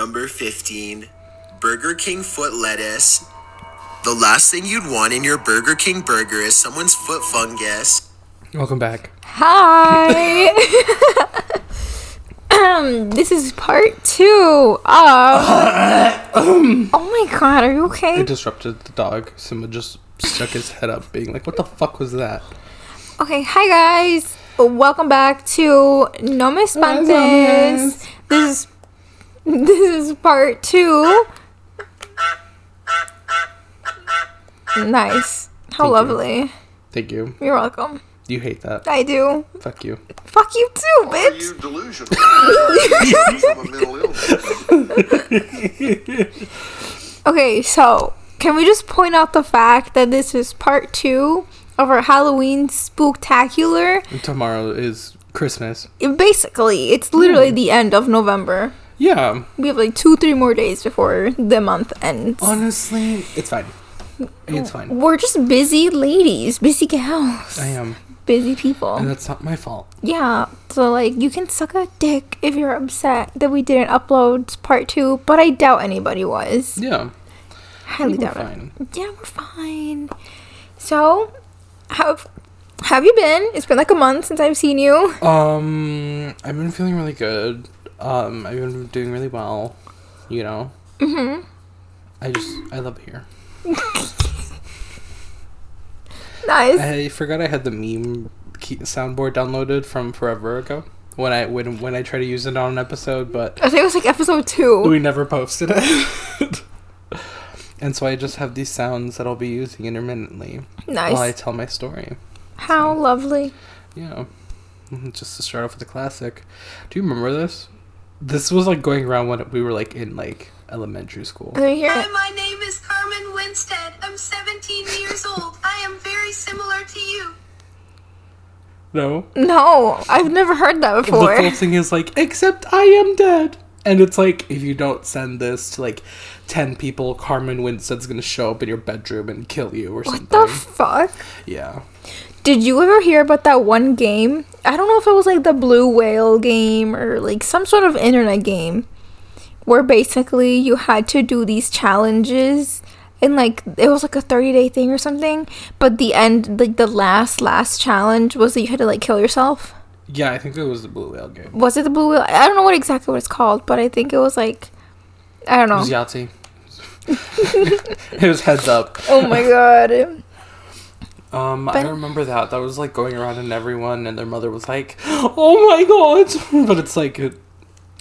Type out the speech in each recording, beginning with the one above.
Number 15, Burger King foot lettuce. The last thing you'd want in your Burger King burger is someone's foot fungus. Welcome back. Hi. um, this is part two of. oh my god, are you okay? It disrupted the dog. Simba just stuck his head up, being like, "What the fuck was that?" Okay, hi guys. Welcome back to No Me Espantes. This is this is part two. Nice. How Thank you. lovely. Thank you. You're welcome. You hate that. I do. Fuck you. Fuck you too, Are bitch. you delusional? from a mental illness. Okay, so can we just point out the fact that this is part two of our Halloween spooktacular? Tomorrow is Christmas. Basically, it's literally hmm. the end of November. Yeah. We have like two, three more days before the month ends. Honestly, it's fine. It's fine. We're just busy ladies, busy gals, I am, busy people. and that's not my fault. Yeah, so like you can suck a dick if you're upset that we didn't upload part two, but I doubt anybody was. Yeah. Highly doubt fine. it. Yeah, we're fine. So, how have you been? It's been like a month since I've seen you. Um, I've been feeling really good. Um, I've been doing really well. You know. Mhm. I just I love it here. Nice. I forgot I had the meme soundboard downloaded from forever ago when I when when I tried to use it on an episode, but I think it was like episode two. we never posted it. and so I just have these sounds that I'll be using intermittently Nice. while I tell my story. How lovely. Yeah. Mhm, Just to start off with a classic. Do you remember this? This was like going around when we were like in like elementary school. Let me hear Hi, it. my name is Carmen Winstead. I'm 17 years old. I am very similar to you. No. No, I've never heard that before. The whole thing is like, except I am dead. And it's like, if you don't send this to like 10 people, Carmen Winstead's gonna show up in your bedroom and kill you or What something. What the fuck? yeah. Did you ever hear about that one game? I don't know if it was like the Blue Whale game or like some sort of internet game where basically you had to do these challenges and like it was like a 30 day thing or something, but the end like the last last challenge was that you had to like kill yourself. Yeah, I think it was the Blue Whale game. Was it the Blue Whale? I don't know what exactly what it's called, but I think it was like I don't know. It was Yahtzee. it was heads up. Oh my god. Um, I remember that. That was like going around and everyone and their mother was like, "Oh my god!" But it's like, it,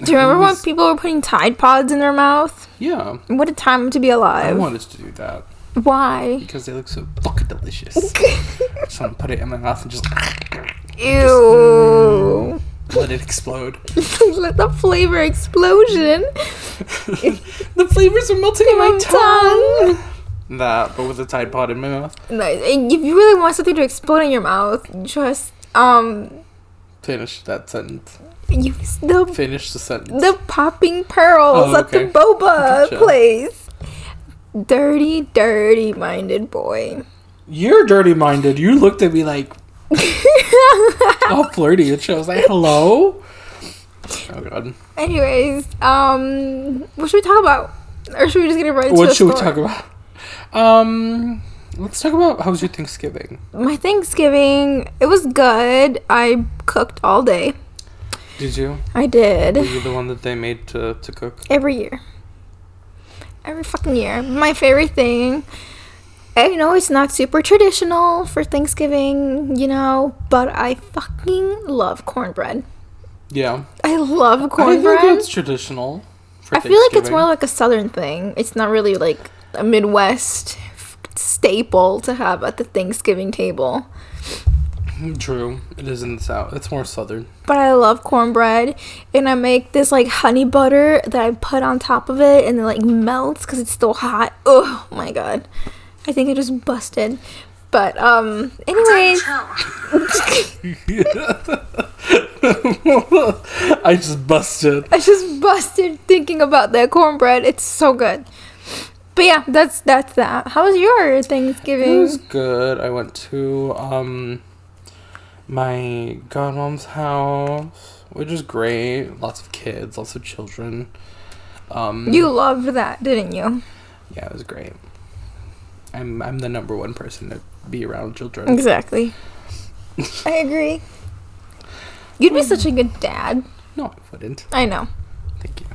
Do you remember when people were putting Tide Pods in their mouth? yeah, What a time to be alive. I wanted to do that Why? because they look so fucking delicious. just want to put it in my mouth and just Ew. let it explode. Let the flavor explosion. the flavors are melting in my my tongue. That, but with a Tide Pod in my mouth. Nice. If you really want something to explode in your mouth, just um Finish that sentence. use the Finish the sentence. the popping pearls Oh, at the okay. boba Gotcha. place. Dirty, dirty minded boy. You're dirty minded. You looked at me like all flirty, and she was like, "Hello." Oh god. Anyways, um, what should we talk about? Or should we just get right into What the should we talk about? Um, let's talk about how was your Thanksgiving? My Thanksgiving, it was good. I cooked all day. Did you? I did. Were you the one that they made to to cook? Every year. Every fucking year. My favorite thing. I know it's not super traditional for Thanksgiving, you know, but I fucking love cornbread. Yeah. I love cornbread. I think it's traditional. For I feel like it's more like a southern thing. It's not really like a Midwest staple to have at the Thanksgiving table. True. It is in the south. It's more southern. But I love cornbread, and I make this like honey butter that I put on top of it, and it like melts because it's still hot. Oh my god, I think I just busted. But um, anyways, I just busted. I just busted thinking about that cornbread. It's so good. But yeah, that's that's that. How was your Thanksgiving? It was good. I went to um my godmom's house, which is great. Lots of kids, lots of children. Um, You loved that, didn't you? yeah, it was great. I'm I'm the number one person to be around children. Exactly. I agree. You'd be such a good dad. No, I wouldn't. I know. Thank you.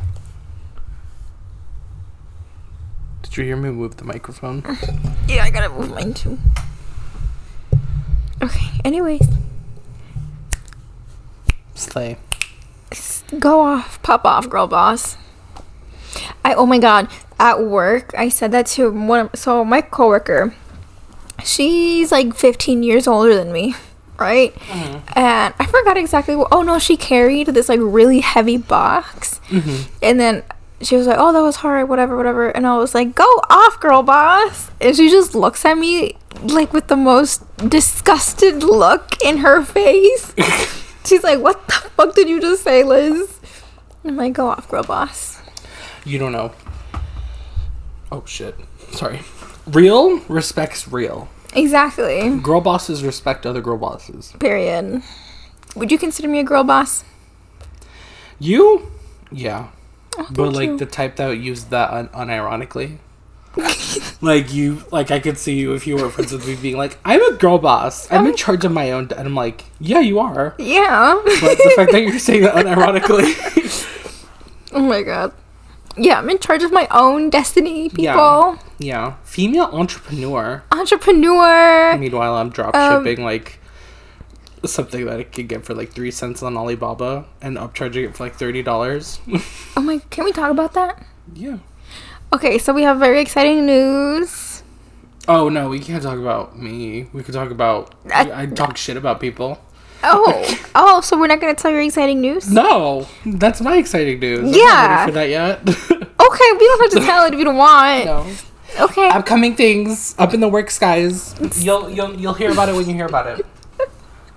Did you hear me move the microphone? Yeah, I gotta move mine too. Okay, anyways, Slay. go off, pop off, girl boss. I oh my god, at work I said that to one of so my coworker. She's like 15 years older than me, right? Mm-hmm. And I forgot exactly what. Oh no, she carried this like really heavy box, mm-hmm. and then she was like, "Oh, that was hard, whatever, whatever." And I was like, "Go off, girl boss!" And she just looks at me like with the most disgusted look in her face. She's like, "What the fuck did you just say, Liz?" I'm like, "Go off, girl boss." You don't know. Oh shit. Sorry. Real respects real. Exactly. Girl bosses respect other girl bosses. Period. Would you consider me a girl boss? You? Yeah. But Oh, thank like you. the type that would use that un- unironically. like you, like I could see you if you were friends with me being like, "I'm a girl boss. I'm in charge of my own," d-" and I'm like, "Yeah, you are." Yeah. But the fact that you're saying that unironically, oh my god. Yeah, I'm in charge of my own destiny, people. Yeah. yeah, female entrepreneur. Entrepreneur. Meanwhile, I'm drop Um, like something that I could get for like three cents on Alibaba and upcharging it for like thirty dollars. Oh my, can we talk about that? yeah. Okay, so we have very exciting news. Oh no, we can't talk about me. We could talk about. I- I, talk shit about people. Oh, oh, so we're not gonna tell your exciting news? No, that's my exciting news. I'm not Yeah. ready for that yet. Okay, we don't have to tell it if you don't want. no. Okay. Upcoming things up in the works, guys. You'll you'll you'll hear about it when you hear about it.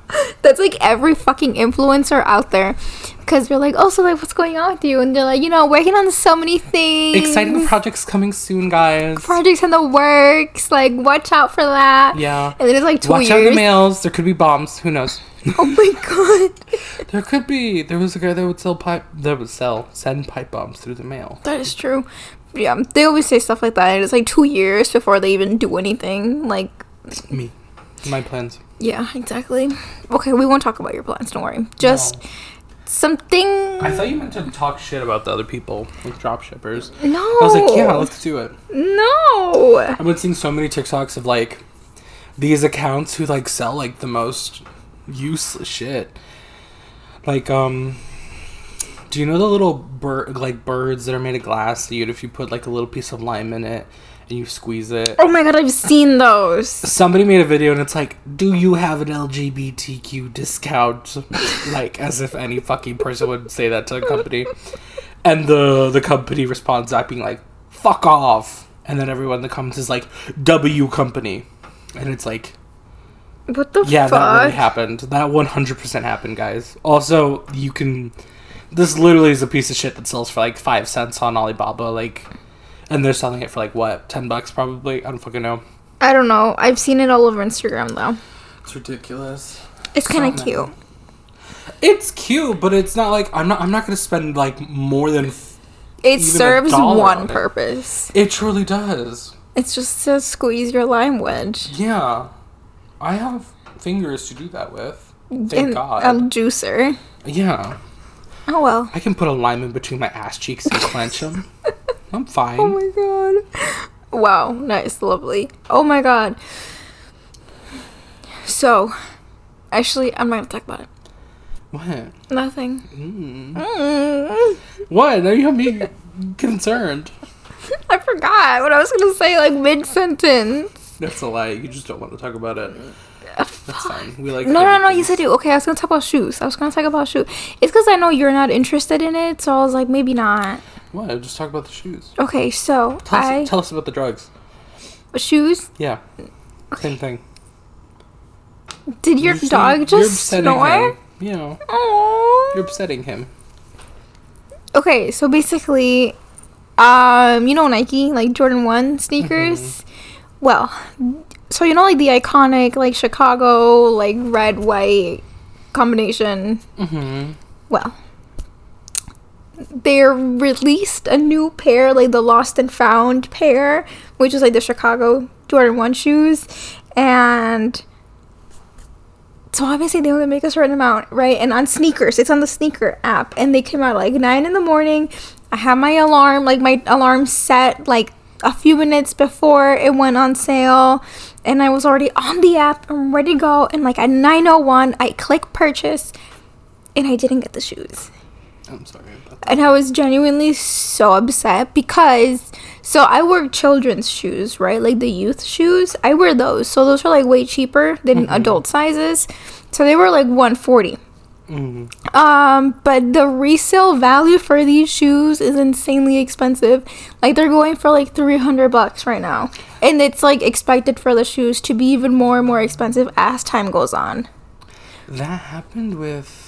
That's like every fucking influencer out there. Because you're like, oh, so like, what's going on with you? And they're like, you know, working on so many things. Exciting projects coming soon, guys. projects in the works. Like, watch out for that. Yeah. And then it's like two Watch out the mails. There could be bombs. Who knows? oh my god. There could be. There was a guy that would sell pipe. That would sell send pipe bombs through the mail. That is true. Yeah, they always say stuff like that. And it's like two years before they even do anything. Like, Me, my plans. Yeah, exactly. Okay, we won't talk about your plans. Don't worry. Just something. I thought you meant to talk shit about the other people, like drop shippers. no. I was like, yeah, let's do it. No. I've been seeing so many TikToks of like these accounts who like sell like the most useless shit. Like, um, do you know the little bird like birds that are made of glass? That you if you put like a little piece of lime in it and you squeeze it. Oh my god, I've seen those. Somebody made a video and it's like, do you have an LGBTQ discount? like, as if any fucking person would say that to a company. And the the company responds back being like, fuck off. And then everyone in the comments is like, W company. And it's like, What the yeah, fuck? that really happened. That 100% happened, guys. Also, you can. This literally is a piece of shit that sells for like 5 cents on Alibaba. Like, and they're selling it for like what? 10 bucks probably? I don't fucking know. I don't know. I've seen it all over Instagram though. It's ridiculous. It's kind of So cute. It's cute, but it's not like I'm not. I'm not gonna spend like more than. F- It a serves dollar one on it. purpose. it truly does. It's just to squeeze your lime wedge. Yeah, I have fingers to do that with. Thank And God. A juicer. yeah, Oh well. I can put a lime in between my ass cheeks and clench them. I'm fine. Oh my god. Wow, nice, lovely. Oh my god. So, actually, I'm not gonna talk about it. what? Nothing. Mm. Mm. What? Now you have me concerned. I forgot what I was gonna say, like mid sentence. That's a lie. You just don't want to talk about it. That's fine. We like. No, no, no. things. Yes, I do. Okay, I was gonna talk about shoes. I was gonna talk about shoes. It's because I know you're not interested in it, so I was like, maybe not. What? Just talk about the shoes. Okay, so Tell us, I tell us about the drugs. shoes. Yeah. Same thing. Did your You're saying- dog just snore? him. You know, Aww. you're upsetting him. Okay, so basically, um, you know Nike, like Jordan One sneakers. Well, so you know like the iconic like Chicago like red white combination. Mm-hmm. Well, they released a new pair, like the Lost and Found pair, which is like the Chicago Jordan 1 shoes. And so obviously they only make a certain amount, right? And on SNKRS, it's on the sneaker app, and they came out like nine in the morning. I had my alarm, like my alarm set, like a few minutes before it went on sale, and I was already on the app and ready to go. And like at nine oh one, I click purchase, and I didn't get the shoes I'm sorry. And I was genuinely so upset because so I wear children's shoes, right? Like the youth shoes. I wear those. So those are like way cheaper than adult sizes. So they were like 140. Um, but the resale value for these shoes is insanely expensive. Like they're going for like 300 bucks right now. And it's like expected for the shoes to be even more and more expensive as time goes on. That happened with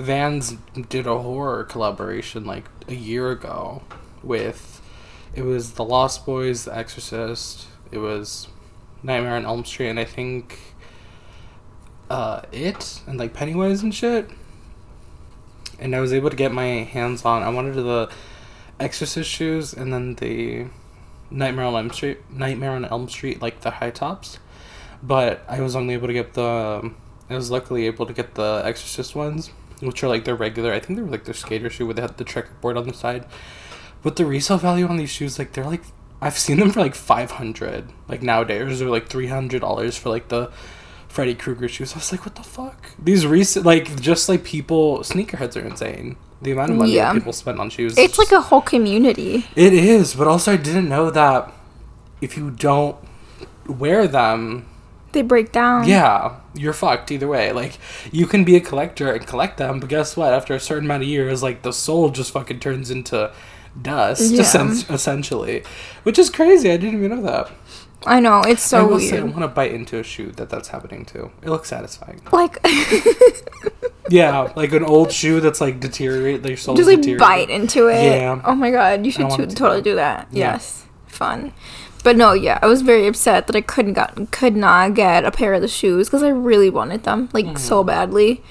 Vans did a horror collaboration like a year ago with it was The Lost Boys, The Exorcist, it was Nightmare on Elm Street, and I think uh it and like Pennywise and shit. And I was able to get my hands on I wanted the Exorcist shoes and then the Nightmare on Elm Street Nightmare on Elm Street like the high tops. But I was only able to get the I was luckily able to get the Exorcist ones, which are like their regular. I think they were like their skater shoe where they had the checkerboard on the side. But the resale value on these shoes, like they're like, I've seen them for like five hundred. Like nowadays, they're like three hundred dollars for like the Freddy Krueger shoes. I was like, what the fuck? These recent, like just like people, sneakerheads are insane. The amount of money Yeah. that people spend on shoes. It's like a whole community. It is, but also I didn't know that if you don't wear them, They break down. yeah, you're fucked either way. Like you can be a collector and collect them, but guess what? After a certain amount of years, like the soul just fucking turns into dust, Yeah. essen- essentially, which is crazy. I didn't even know that. I know it's I so will say, I want to bite into a shoe that that's happening to. It looks satisfying. Like Yeah, like an old shoe that's like deteriorate. Their soul just like bite into it. Yeah. Oh my god, you should to totally do that. Yeah. Yes, fun. But no, yeah, I was very upset that I couldn't got could not get a pair of the shoes because I really wanted them like Mm-hmm. so badly.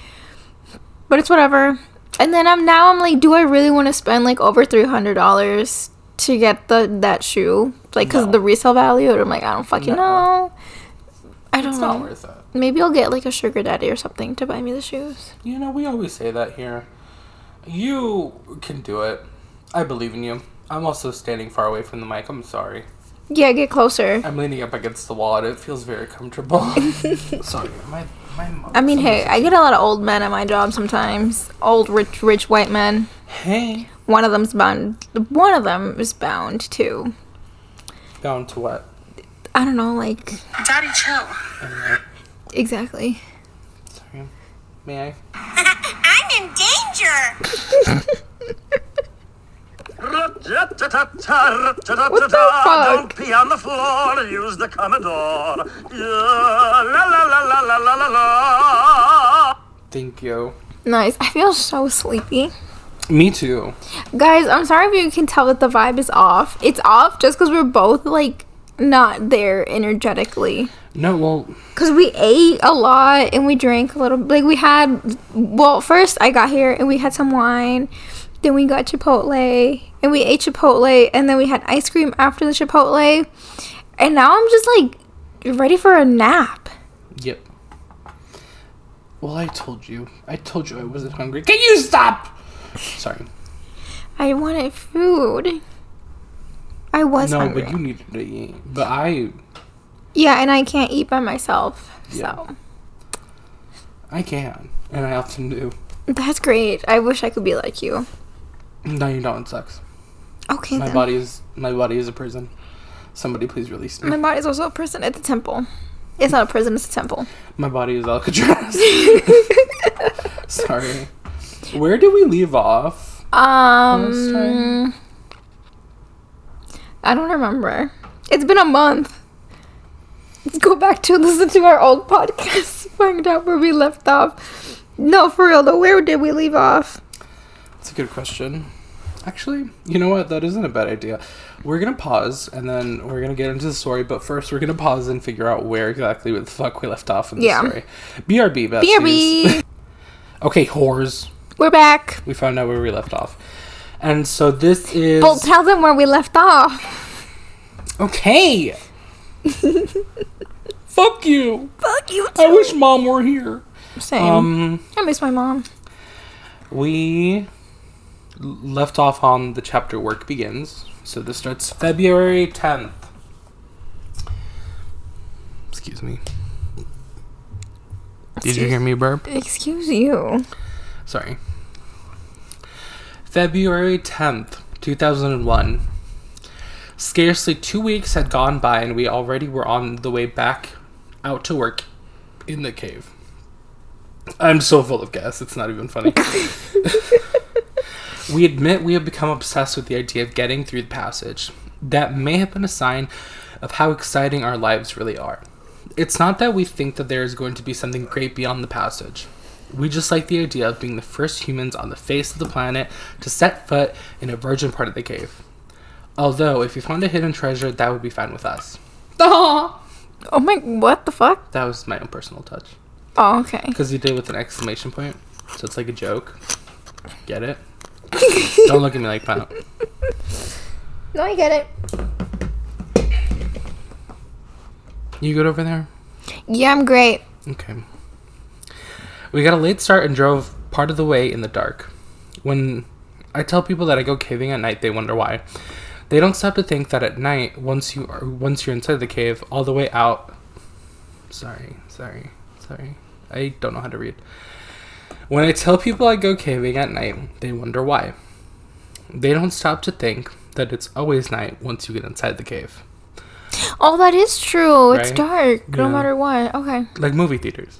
But it's whatever. And then I'm now I'm like, do I really want to spend like over three hundred dollars to get the that shoe? Like, cause No. the resale value. And I'm like, I don't fucking No. know. I don't It's know. not worth it. Maybe I'll get like a sugar daddy or something to buy me the shoes. You know, we always say that here. You can do it. I believe in you. I'm also standing far away from the mic. I'm sorry. Yeah, get closer. I'm leaning up against the wall and it feels very comfortable. sorry. My my. I mean, hey, I get a lot of old men at my job sometimes. Old, rich, rich white men. Hey. One of them's bound. One of them is bound to. Bound to what? I don't know, like Daddy, chill. exactly. Sorry. May I? I'm in danger. What the fuck? Don't pee on the floor. Use the Commodore. Thank you. Nice. I feel so sleepy. Me too. Guys, I'm sorry if you can tell that the vibe is off. It's off just because we're both like not there energetically. No, well, because we ate a lot and we drank a little. Like we had, well, first I got here and we had some wine, then we got Chipotle, and we ate Chipotle and then we had ice cream after the Chipotle. And now I'm just like ready for a nap. yep. Well, I told you. I told you I wasn't hungry. Can you stop? Sorry. I wanted food. I was no, hungry. No, but you needed to eat. But I, yeah, and I can't eat by myself. Yeah. So I can, and I often do. that's great. I wish I could be like you. No, you don't. It sucks. Okay, My then. body is my body is a prison. Somebody please release me. My body is also a prison. It's a temple. It's not a prison. It's a temple. My body is Alcatraz. Sorry. Where did we leave off? Um, I don't remember. It's been a month. Let's go back to listen to our old podcast, find out where we left off. No, for real though, where did we leave off? That's a good question. Actually, you know what? That isn't a bad idea. We're gonna pause and then we're gonna get into the story. But first, we're gonna pause and figure out where exactly the fuck we left off in the Yeah. story. BRB, besties. BRB. okay, whores. We're back. We found out where we left off. And so this is Well, tell them where we left off. okay. Fuck you. Fuck you I wish mom were here. Same. Um, I miss my mom. we left off on the chapter work begins. So this starts February 10th. Excuse me. Did you hear me burp? Excuse you. Sorry. February 10th, 2001. Scarcely two weeks had gone by, and we already were on the way back out to work in the cave. I'm so full of gas, it's not even funny. we admit we have become obsessed with the idea of getting through the passage. That may have been a sign of how exciting our lives really are. It's not that we think that there is going to be something great beyond the passage. We just like the idea of being the first humans on the face of the planet to set foot in a virgin part of the cave. Although, if we found a hidden treasure, that would be fine with us. Oh my, what the fuck? That was my own personal touch. Oh, okay. Because you did it with an exclamation point, so it's like a joke. Get it? Don't look at me like that. No, I get it. You good over there? Yeah, I'm great. Okay. We got a late start and drove part of the way in the dark. When I tell people that I go caving at night, they wonder why. They don't stop to think that at night, once you are once you're inside the cave, all the way out. Sorry, sorry, sorry. I don't know how to read. When I tell people I go caving at night, they wonder why. They don't stop to think that it's always night once you get inside the cave. Oh, that is true. It's Right? dark no matter what. Okay. Like movie theaters.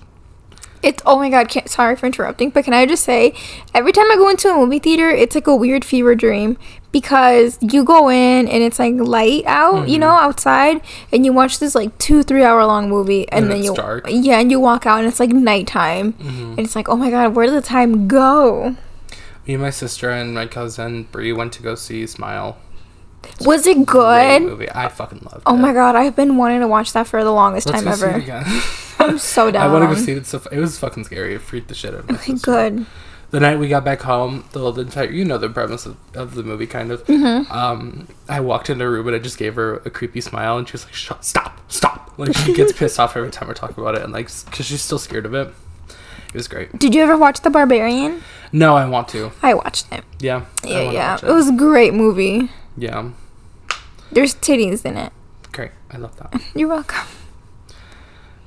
It's oh my god. Can, sorry for interrupting, but can I just say, every time I go into a movie theater, it's like a weird fever dream because you go in and it's like light out, you mm-hmm. know, outside, and you watch this like two, three hour long movie, and, And then you dark. yeah, and you walk out and it's like nighttime, mm-hmm. and it's like oh my god, where did the time go? Me and my sister and my cousin Brie went to go see Smile. Was it good? movie. I fucking loved Oh it. my god, I've been wanting to watch that for the longest Let's time it ever. I'm so down. I want to go see it. So it was fucking scary. It freaked the shit out of me. Okay, good. The night we got back home, the, the entire you know the premise of, of the movie kind of. Mm-hmm. Um, I walked into her room and I just gave her a creepy smile and she was like, Shut, "Stop, stop!" Like she gets pissed off every time I talk about it and like because she's still scared of it. It was great. Did you ever watch The Barbarian? No, I want to. I watched it. Yeah. Yeah, yeah. watch It was a great movie. Yeah. There's titties in it. Great. I love that. You're welcome.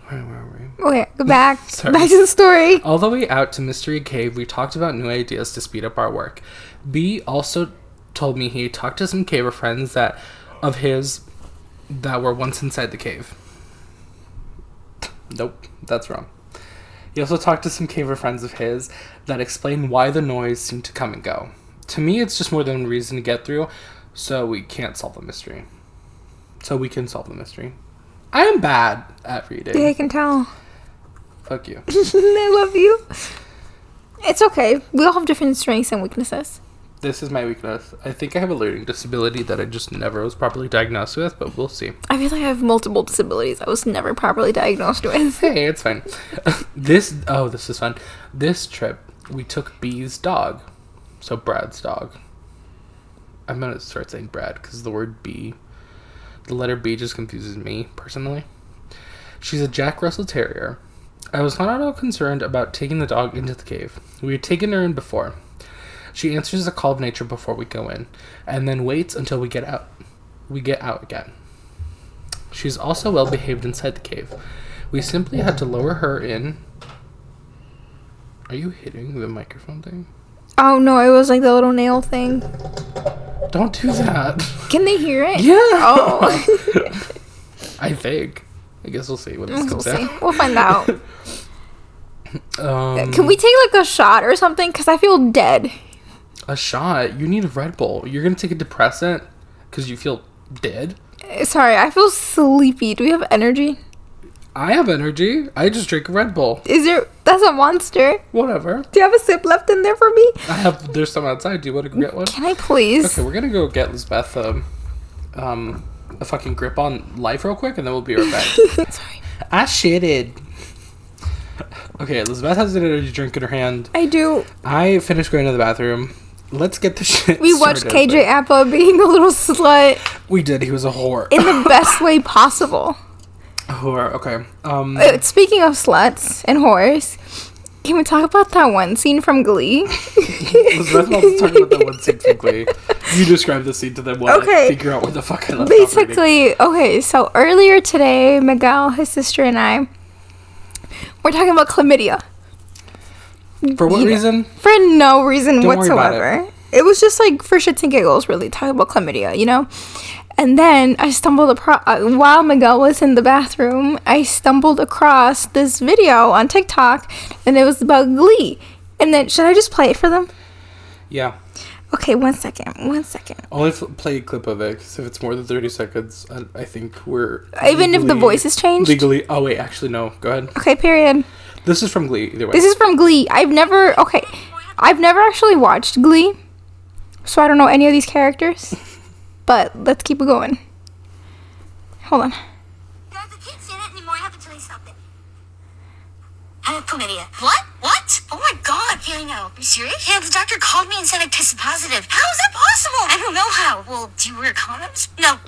Where were we? Okay, go back. Back to the story. All the way out to Mystery Cave, we talked about new ideas to speed up our work. B also told me he talked to some caver friends that of his that were once inside the cave. Nope, that's wrong. He also talked to some caver friends of his that explain why the noise seemed to come and go. To me, it's just more than one reason to get through, so we can't solve the mystery. So we can solve the mystery. I am bad at reading. Yeah, I can tell. Fuck you. I love you. It's okay. We all have different strengths and weaknesses. This is my weakness. I think I have a learning disability that I just never was properly diagnosed with, but we'll see. I feel like I have multiple disabilities I was never properly diagnosed with. Hey, it's fine. this oh, this is fun. This trip we took B's dog, so Brad's dog. I'm gonna start saying Brad because the word B, the letter B just confuses me personally. She's a Jack Russell Terrier. I was not at all concerned about taking the dog into the cave. We had taken her in before. She answers the call of nature before we go in, and then waits until we get out. We get out again. She's also well behaved inside the cave. We simply had to lower her in. Are you hitting the microphone thing? Oh no, it was like the little nail thing. Don't do that. Can they hear it? Yeah. Oh, I think. I guess we'll see when this we'll comes see. out. We'll find out. Um, Can we take like a shot or something? Cause I feel dead. a shot? You need a Red Bull. You're gonna take a depressant because you feel dead. Uh, Sorry, I feel sleepy. Do we have energy? I have energy. I just drink a Red Bull. Is there? That's a monster. Whatever. Do you have a sip left in there for me? I have. There's some outside. Do you want to get one? Can I please? Okay, we're gonna go get Lisbeth um, um, a fucking grip on life real quick, and then we'll be right back. Sorry. I shitted. Okay, Elizabeth has an energy drink in her hand. I do. I finished going to the bathroom. let's get the shit. We watched KJ Apa being a little slut We did. He was a whore. in the best way possible. Whore. Okay. Um. Uh, Speaking of sluts and whores, can we talk about that one scene from Glee? Let's also talk about that one scene from Glee. You describe the scene to them while Okay. I figure out what the fuck I left. Basically, okay, so earlier today, Miguel, his sister, and I were talking about chlamydia. For what Yeah. reason? For no reason Don't whatsoever. It. was just like for shits and giggles, really, talking about chlamydia, you know? And then I stumbled across, uh, while Miguel was in the bathroom, I stumbled across this video on TikTok, and it was about Glee. And then, should I just play it for them? Yeah. Okay, one second, one second. Only f- play a clip of it 'cause if it's more than thirty seconds, I, I think we're Even if the voice is changed? Legally. Oh wait, actually no. Go ahead. Okay, period. This is from Glee. Either way. This is from Glee. I've never, okay, I've never actually watched Glee, so I don't know any of these characters. But let's keep it going. Hold on. Guys, I can't stand it anymore. I have to tell you something. I have chlamydia. What? What? Oh my god. Yeah, I know. Are you serious? Yeah, the doctor called me and said I tested positive. How is that possible? I don't know how. Well, do you wear condoms? No.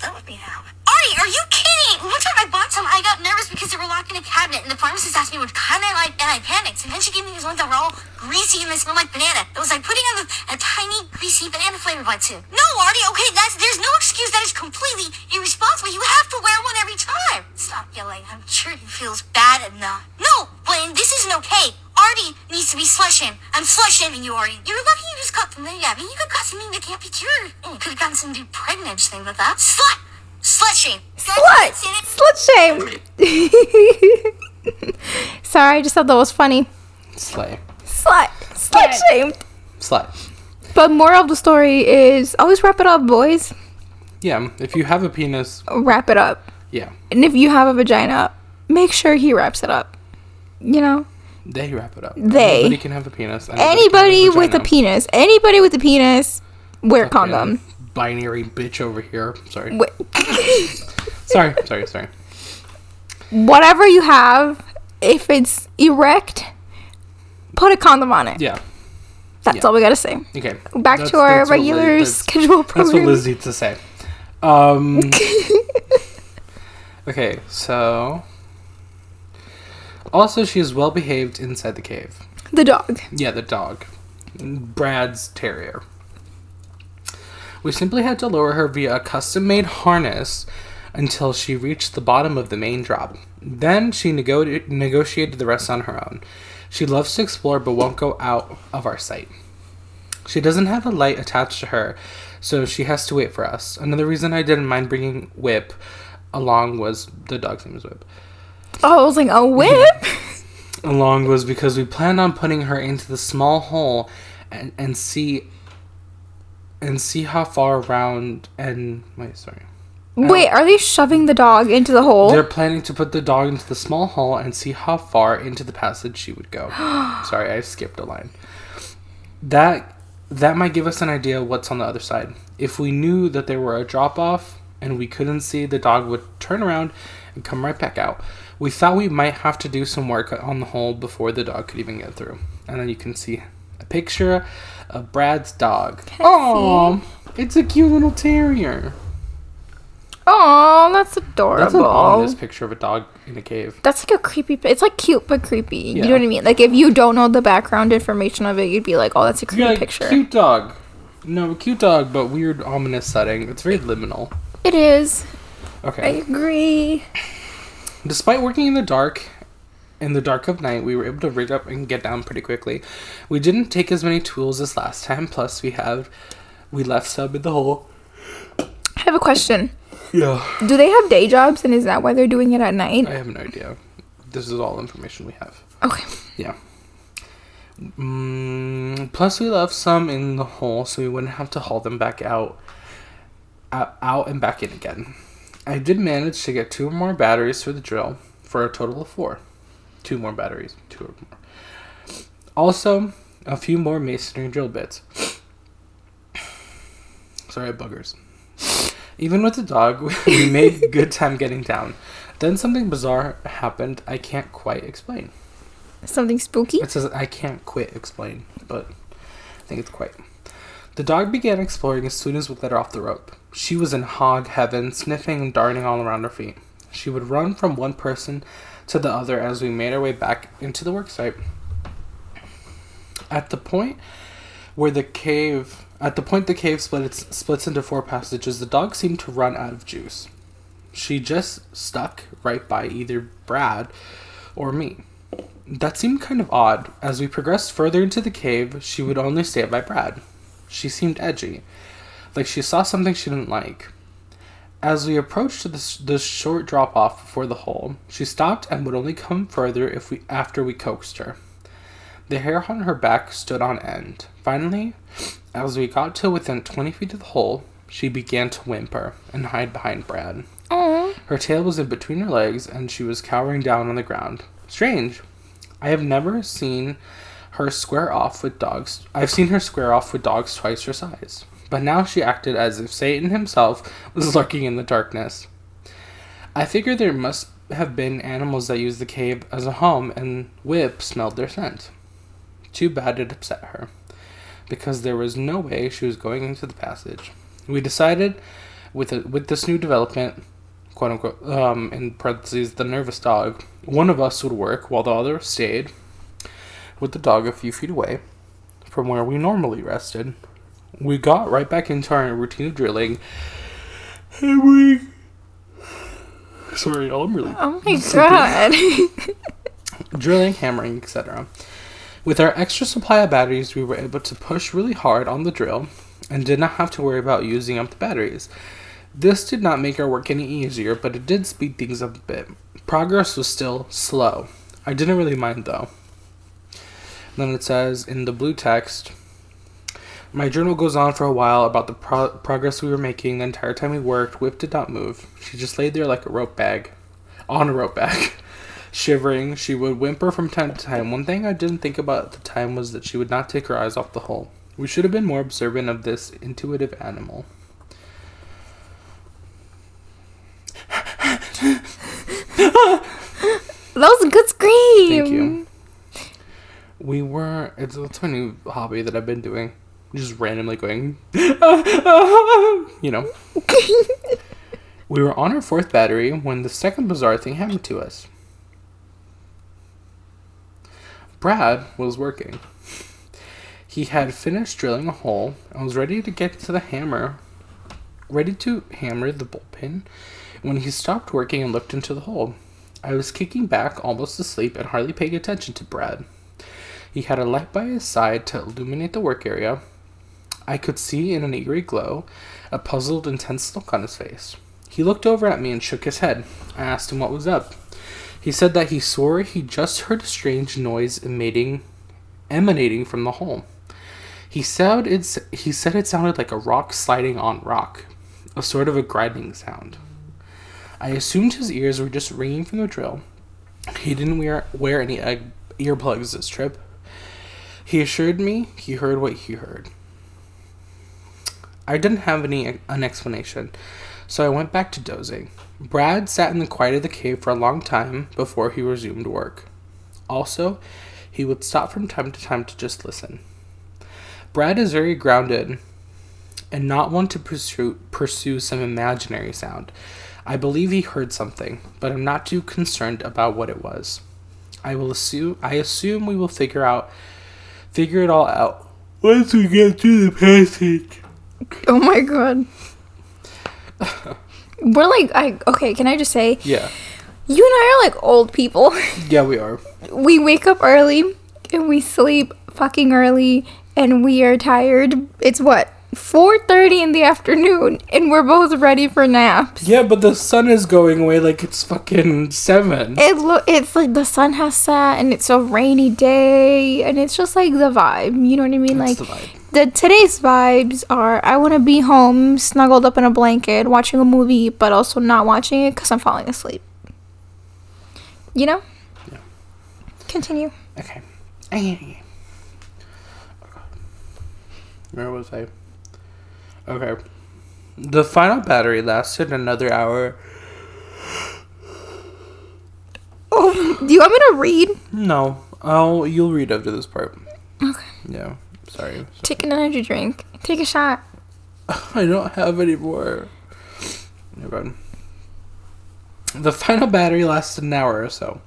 That would be how. Artie, are you kidding? One time I bought some, I got nervous because they were locked in a cabinet, and the pharmacist asked me what kind I liked, and I panicked. And then she gave me these ones that were all greasy and they smelled like banana. It was like putting on a, a tiny, greasy banana flavor bud too. No, Artie, okay, that's there's no excuse. That is completely irresponsible. You have to wear one every time. Stop yelling. I'm sure he feels bad enough. No, Blaine, this isn't okay. Artie needs to be slush shaming. I'm slush shaming you, Artie. You're lucky you just got chlamydia. I mean, you could got something that can't be cured. You could have gotten some dude pregnant thing with that. Slut! Slut shame. Slut! Slut shame! Sorry, I just thought that was funny. Slay. Slut! Slut shame! Slay. But moral of the story is always wrap it up, boys. Yeah. If you have a penis, Wrap it up. yeah, And if you have a vagina, make sure he wraps it up. You know? they wrap it up. They. Anybody can have a penis. Anybody can have with a penis, anybody with a penis, wear Fucking condom. Binary bitch over here. Sorry. Wh- Sorry. Sorry. Sorry. Whatever you have, if it's erect, put a condom on it. Yeah. That's yeah. all we gotta say. Okay. Back That's- to our Liz- regular that's- schedule That's what program. Liz needs to say. Um, okay, so. Also, she is well behaved inside the cave. the dog. Yeah, the dog. Brad's terrier. We simply had to lower her via a custom made harness until she reached the bottom of the main drop. Then she nego- negotiated the rest on her own. She loves to explore but won't go out of our sight. She doesn't have a light attached to her, so she has to wait for us. Another reason I didn't mind bringing Whip along was the dog's name is Whip. Oh, I was like, a whip? along was because we planned on putting her into the small hole and, and see and see how far around and wait sorry Wait, are they shoving the dog into the hole? they're planning to put the dog into the small hole and see how far into the passage she would go. Sorry i skipped a line. That that might give us an idea what's on the other side. If we knew that there were a drop off and we couldn't see the dog would turn around and come right back out. We thought we might have to do some work on the hole before the dog could even get through. And then you can see a picture of brad's dog. Oh it's a cute little terrier Oh, that's adorable. that's an ominous picture of a dog in a cave That's like a creepy. It's like cute but creepy. You know what I mean? Like if you don't know the background information of it, you'd be like, "Oh, that's a creepy You're picture." cute dog. No, cute dog, but weird, ominous setting. It's very liminal. It is. Okay. I agree. Despite working in the dark, in the dark of night, we were able to rig up and get down pretty quickly. We didn't take as many tools as last time. Plus, we have we left sub in the hole. I have a question. Yeah. Do they have day jobs, and is that why they're doing it at night? I have no idea. This is all information we have. Okay. Yeah. Mm, plus, we left some in the hole, so we wouldn't have to haul them back out, out, out and back in again. I did manage to get two more batteries for the drill, for a total of four. Two more batteries, two or more. Also, a few more masonry drill bits. Sorry, buggers. Even with the dog, we made good time getting down. Then something bizarre happened I can't quite explain. Something spooky. It says I can't quit explain, but I think it's quite. The dog began exploring as soon as we let her off the rope. She was in hog heaven, sniffing and darting all around her feet. She would run from one person to the other as we made our way back into the worksite. At the point where the cave, at the point the cave split its, splits into four passages, the dog seemed to run out of juice. She just stuck right by either Brad or me. That seemed kind of odd. As we progressed further into the cave, she would only stay by Brad. She seemed edgy, like she saw something she didn't like. As we approached the, the short drop off before the hole, she stopped and would only come further if we after we coaxed her. The hair on her back stood on end. Finally, as we got to within 20 feet of the hole, she began to whimper and hide behind Brad. Oh, Her tail was in between her legs and she was cowering down on the ground. Strange. I have never seen her square off with dogs. I've seen her square off with dogs twice her size. But now she acted as if Satan himself was lurking in the darkness. I figured there must have been animals that used the cave as a home and Whip smelled their scent. Too bad it upset her, because there was no way she was going into the passage. We decided, with a, with this new development, quote unquote, um, in parentheses, the nervous dog, one of us would work while the other stayed with the dog a few feet away from where we normally rested. We got right back into our routine of drilling, and we. Sorry, I'm really oh my god. drilling, hammering, etc. With our extra supply of batteries, we were able to push really hard on the drill and did not have to worry about using up the batteries. This did not make our work any easier, but it did speed things up a bit. Progress was still slow. I didn't really mind though. Then it says in the blue text my journal goes on for a while about the pro- progress we were making the entire time we worked. Whip did not move. She just laid there like a rope bag. On a rope bag. Shivering, she would whimper from time to time. One thing I didn't think about at the time was that she would not take her eyes off the hole. We should have been more observant of this intuitive animal. that was a good scream. Thank you. We were. It's, it's my new hobby that I've been doing. Just randomly going. you know. We were on our fourth battery when the second bizarre thing happened to us. Brad was working. He had finished drilling a hole and was ready to get to the hammer, ready to hammer the bullpen, when he stopped working and looked into the hole. I was kicking back, almost asleep, and hardly paying attention to Brad. He had a light by his side to illuminate the work area. I could see in an eerie glow a puzzled, intense look on his face. He looked over at me and shook his head. I asked him what was up. He said that he swore he just heard a strange noise emanating, emanating from the hole. He he said it sounded like a rock sliding on rock, a sort of a grinding sound. I assumed his ears were just ringing from the drill. He didn't wear wear any egg, earplugs this trip. He assured me he heard what he heard. I didn't have any an explanation, so I went back to dozing. Brad sat in the quiet of the cave for a long time before he resumed work. Also, he would stop from time to time to just listen. Brad is very grounded and not one to pursue pursue some imaginary sound. I believe he heard something, but I'm not too concerned about what it was. I will assume I assume we will figure out figure it all out once we get to the passage. Oh my god. We're like, I okay. Can I just say, Yeah. you and I are like old people. Yeah, we are. we wake up early and we sleep fucking early, and we are tired. It's what four thirty in the afternoon, and we're both ready for naps. Yeah, but the sun is going away like it's fucking seven. It lo- it's like the sun has set, and it's a rainy day, and it's just like the vibe. You know what I mean? That's like the today's vibes are I want to be home, snuggled up in a blanket, watching a movie, but also not watching it because I'm falling asleep. You know? Yeah. Continue. Okay. Where was I? Okay. The final battery lasted another hour. Oh, do you want me to read? No, I'll you'll read after this part. Okay. Yeah. Sorry. Take an energy drink. Take a shot. I don't have any more. Never. The final battery lasted an hour or so.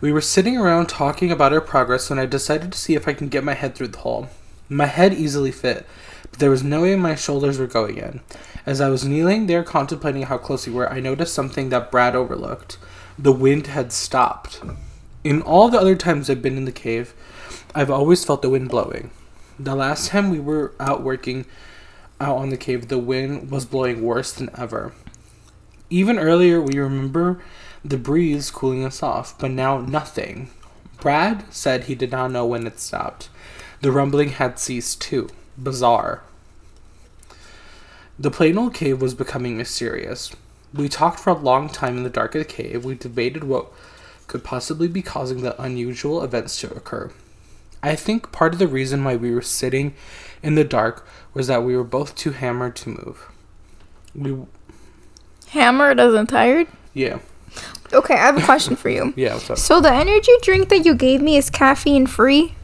We were sitting around talking about our progress when I decided to see if I can get my head through the hole. My head easily fit, but there was no way my shoulders were going in. As I was kneeling there contemplating how close we were, I noticed something that Brad overlooked. The wind had stopped. In all the other times I've been in the cave, I've always felt the wind blowing. The last time we were out working out on the cave, the wind was blowing worse than ever. Even earlier, we remember the breeze cooling us off, but now nothing. Brad said he did not know when it stopped. The rumbling had ceased too. Bizarre. The plain old cave was becoming mysterious. We talked for a long time in the dark of the cave. We debated what could possibly be causing the unusual events to occur. I think part of the reason why we were sitting in the dark was that we were both too hammered to move. We, Hammered as in tired. yeah, Okay, I have a question for you. yeah, what's up? So the energy drink that you gave me is caffeine free.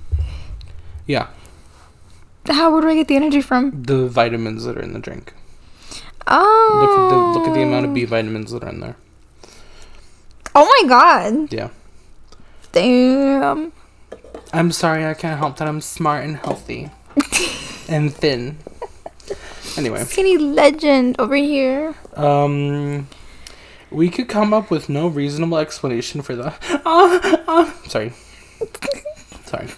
Yeah, How would I get the energy from? the vitamins that are in the drink. Oh. Look at the look at the amount of B oh. vitamins that are in there. Oh my god. Yeah. Damn. I'm sorry, I can't help that I'm smart and healthy and thin. Anyway, Skinny legend over here. um, we could come up with no reasonable explanation for the. Ah, ah, sorry, sorry,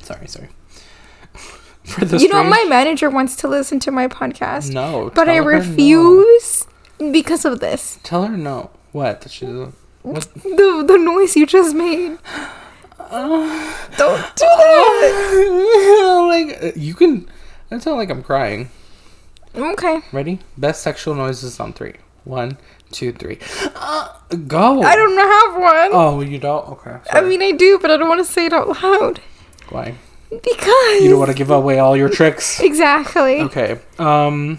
sorry, sorry. For the You know, my manager wants to listen to my podcast. no, But I her no. refuse because of this. Tell her no. What? She doesn't. What? The the noise you just made. Don't do that. like uh, you can. That sound like I'm crying. Okay. Ready? Best sexual noises on three. One, two, three. Uh, go. I don't have one. Oh, you don't? Okay. I mean, I do, but I don't want to say it out loud why? because You don't want to give away all your tricks. exactly. Okay. Um.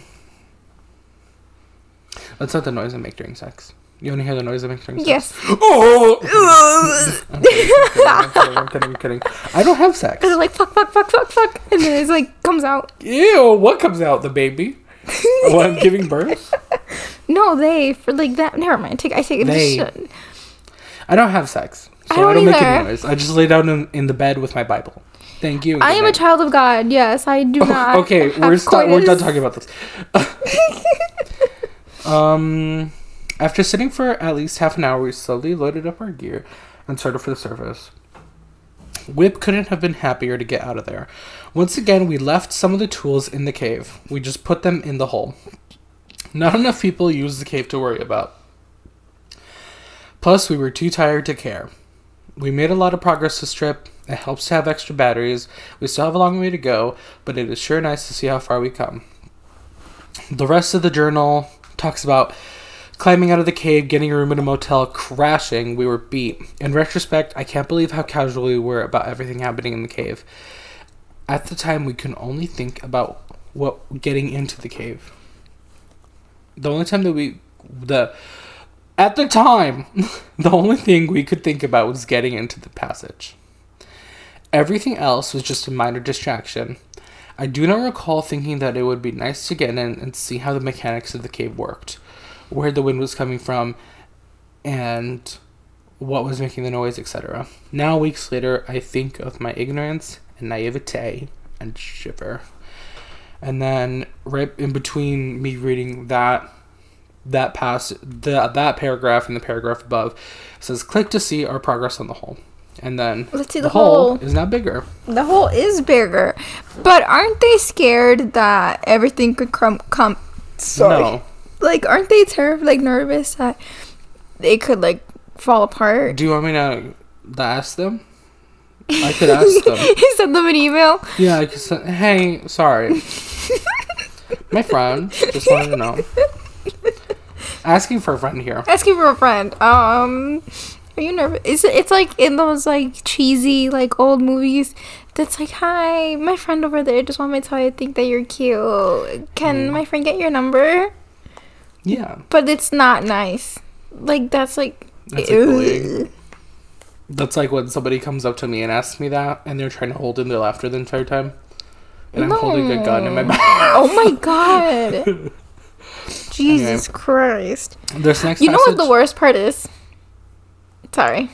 That's not the noise I make during sex. You only hear the noise of sex? Yes. Oh. I'm kidding, I'm kidding, I'm kidding, I'm kidding. I don't have sex. They're like fuck, fuck, fuck, fuck, fuck, and then it's like comes out. Ew! What comes out? The baby? oh, I'm giving birth. No, they for like that. Never mind. Take I take it. They. Shit. I don't have sex, so I I don't don't, make any noise. I just lay down in, in the bed with my Bible. Thank you. I am a child of God. Yes, I do not. okay, we're sta- we're done talking about this. um, after sitting for at least half an hour, we slowly loaded up our gear and started for the surface. Whip couldn't have been happier to get out of there. Once again, we left some of the tools in the cave. We just put them in the hole. Not enough people use the cave to worry about. Plus, we were too tired to care. We made a lot of progress this trip. It helps to have extra batteries. We still have a long way to go, but it is sure nice to see how far we come. The rest of the journal talks about climbing out of the cave, getting a room in a motel, crashing. We were beat. In retrospect, I can't believe how casual we were about everything happening in the cave. At the time, we could only think about what getting into the cave. The only time that we the at the time, the only thing we could think about was getting into the passage. Everything else was just a minor distraction. I do not recall thinking that it would be nice to get in and see how the mechanics of the cave worked, where the wind was coming from, and what was making the noise, etc. Now, weeks later, I think of my ignorance and naivete and shiver. And then, right in between me reading that that pass the, that paragraph and the paragraph above says click to see our progress on the hole and then Let's see the, the hole hole. is now bigger The hole is bigger, but aren't they scared that everything could come come? Sorry. no Like, aren't they terrified, like nervous that they could like fall apart? do you want me to, to ask them i could ask them he sent them an email. yeah i could say hey sorry my friend just wanted to know asking for a friend here Asking for a friend. Um, are you nervous? It's it's like in those like cheesy like old movies. That's like, hi, my friend over there just want me to tell you I think that you're cute. Can Mm. my friend get your number? Yeah But it's not nice. Like that's like. That's like bullying. That's like when somebody comes up to me and asks me that, and they're trying to hold in their laughter the entire time. and I'm holding a gun in my back. Oh my god. Jesus Christ. This next You know what the worst part is? Sorry.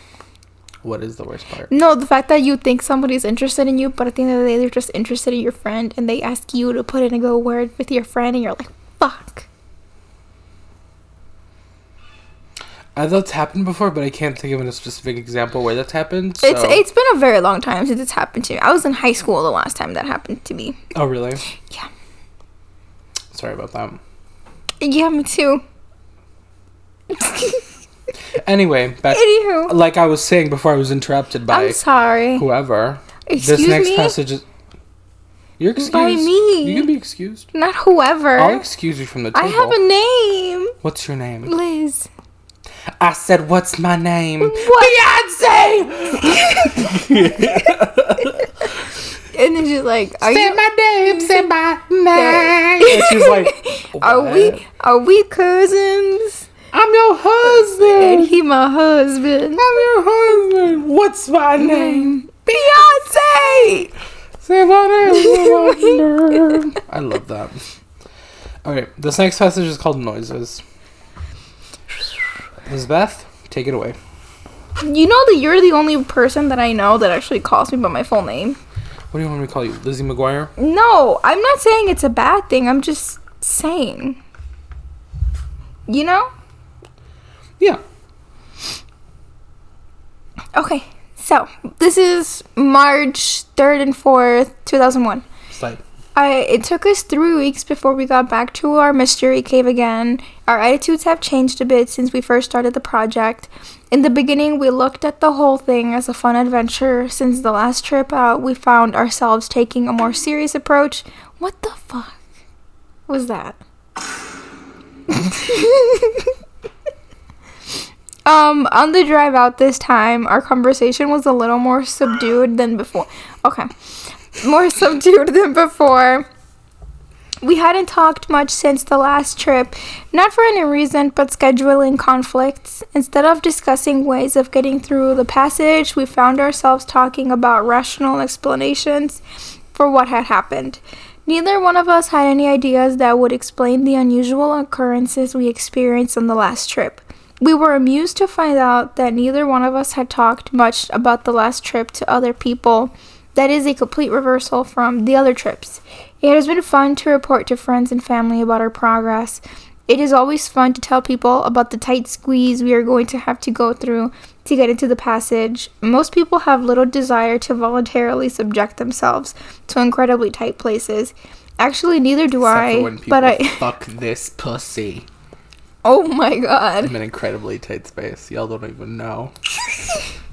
What is the worst part? No, the fact that you think somebody's interested in you, but at the end of the day, they're just interested in your friend, and they ask you to put in a good word with your friend, and you're like, fuck. Uh, that's happened before, but I can't think of a specific example where that's happened. It's it's been a very long time since it's happened to me. I was in high school the last time that happened to me. Oh, really? Yeah. Sorry about that. Yeah, me too. Anyway, back Anywho, like I was saying before, I was interrupted by I'm sorry. whoever. Excuse this next me? passage is. You're excused. By me. You can be excused. Not whoever. I'll excuse you from the table. I have a name, What's your name? Liz. I said, "What's my name?" What? Beyonce. And then she's like, "Are Say you? my name. Say my name. And she's like, Are we? Are we cousins?" I'm your And husband. he my husband. I'm your husband. What's my name? Beyonce. Say my name. I love that. Okay, this next passage is called Noises. Elizabeth, take it away. You know that you're the only person that I know that actually calls me by my full name. What do you want me to call you? Lizzie McGuire? No, I'm not saying it's a bad thing. I'm just saying. You know? Yeah. Okay. So, this is March 3rd and 4th, 2001. Slide. I it took us 3 weeks before we got back to our mystery cave again. Our attitudes have changed a bit since we first started the project. In the beginning, we looked at the whole thing as a fun adventure. Since the last trip out, we found ourselves taking a more serious approach. What the fuck was that? um, on the drive out this time, our conversation was a little more subdued than before. Okay. More subdued than before. We hadn't talked much since the last trip, not for any reason but scheduling conflicts. Instead of discussing ways of getting through the passage, we found ourselves talking about rational explanations for what had happened. Neither one of us had any ideas that would explain the unusual occurrences we experienced on the last trip. We were amused to find out that neither one of us had talked much about the last trip to other people. That is a complete reversal from the other trips. It has been fun to report to friends and family about our progress. It is always fun to tell people about the tight squeeze we are going to have to go through to get into the passage. Most people have little desire to voluntarily subject themselves to incredibly tight places. Actually, neither do Except I. for when people But I. fuck this pussy. Oh my god. I'm in incredibly tight space. Y'all don't even know.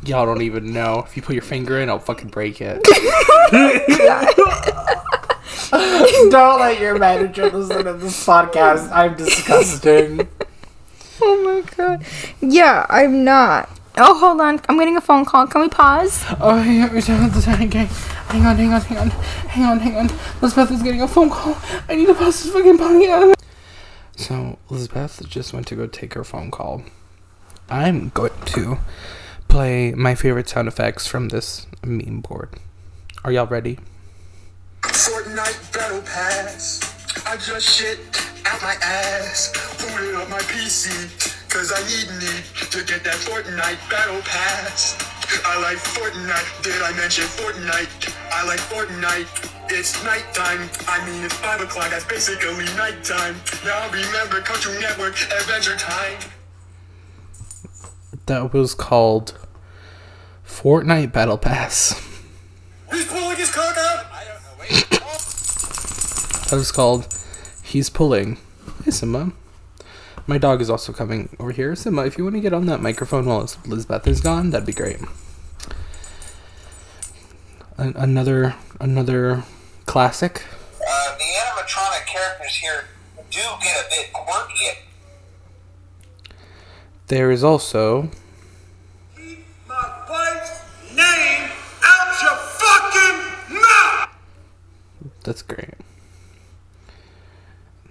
Y'all don't even know. If you put your finger in, I'll fucking break it. don't let your manager listen to this podcast. I'm disgusting. Oh my god. Yeah, I'm not. Oh, hold on. I'm getting a phone call. Can we pause? Oh, hang on, return the time gang. Hang on, hang on, hang on, hang on, hang on. Elizabeth is getting a phone call. I need to pause this fucking podcast. So Elizabeth just went to go take her phone call. I'm going to play my favorite sound effects from this meme board. Are y'all ready? Fortnite Battle Pass. I just shit out my ass. Booted up my PC. Cause I need need to get that Fortnite Battle Pass. I like Fortnite. Did I mention Fortnite? I like Fortnite. It's nighttime. I mean, it's 5 o'clock. That's basically nighttime. Now remember Cartoon Network Adventure Time. That was called Fortnite Battle Pass. He's pulling his cock out. I don't know. Wait. that was called He's Pulling. Hey Simba. My dog is also coming over here. Simba, if you want to get on that microphone while Elizabeth is gone, that'd be great. An- another another classic. Uh, the animatronic characters here do get a bit quirky. There is also My wife's name out your fucking mouth. that's great.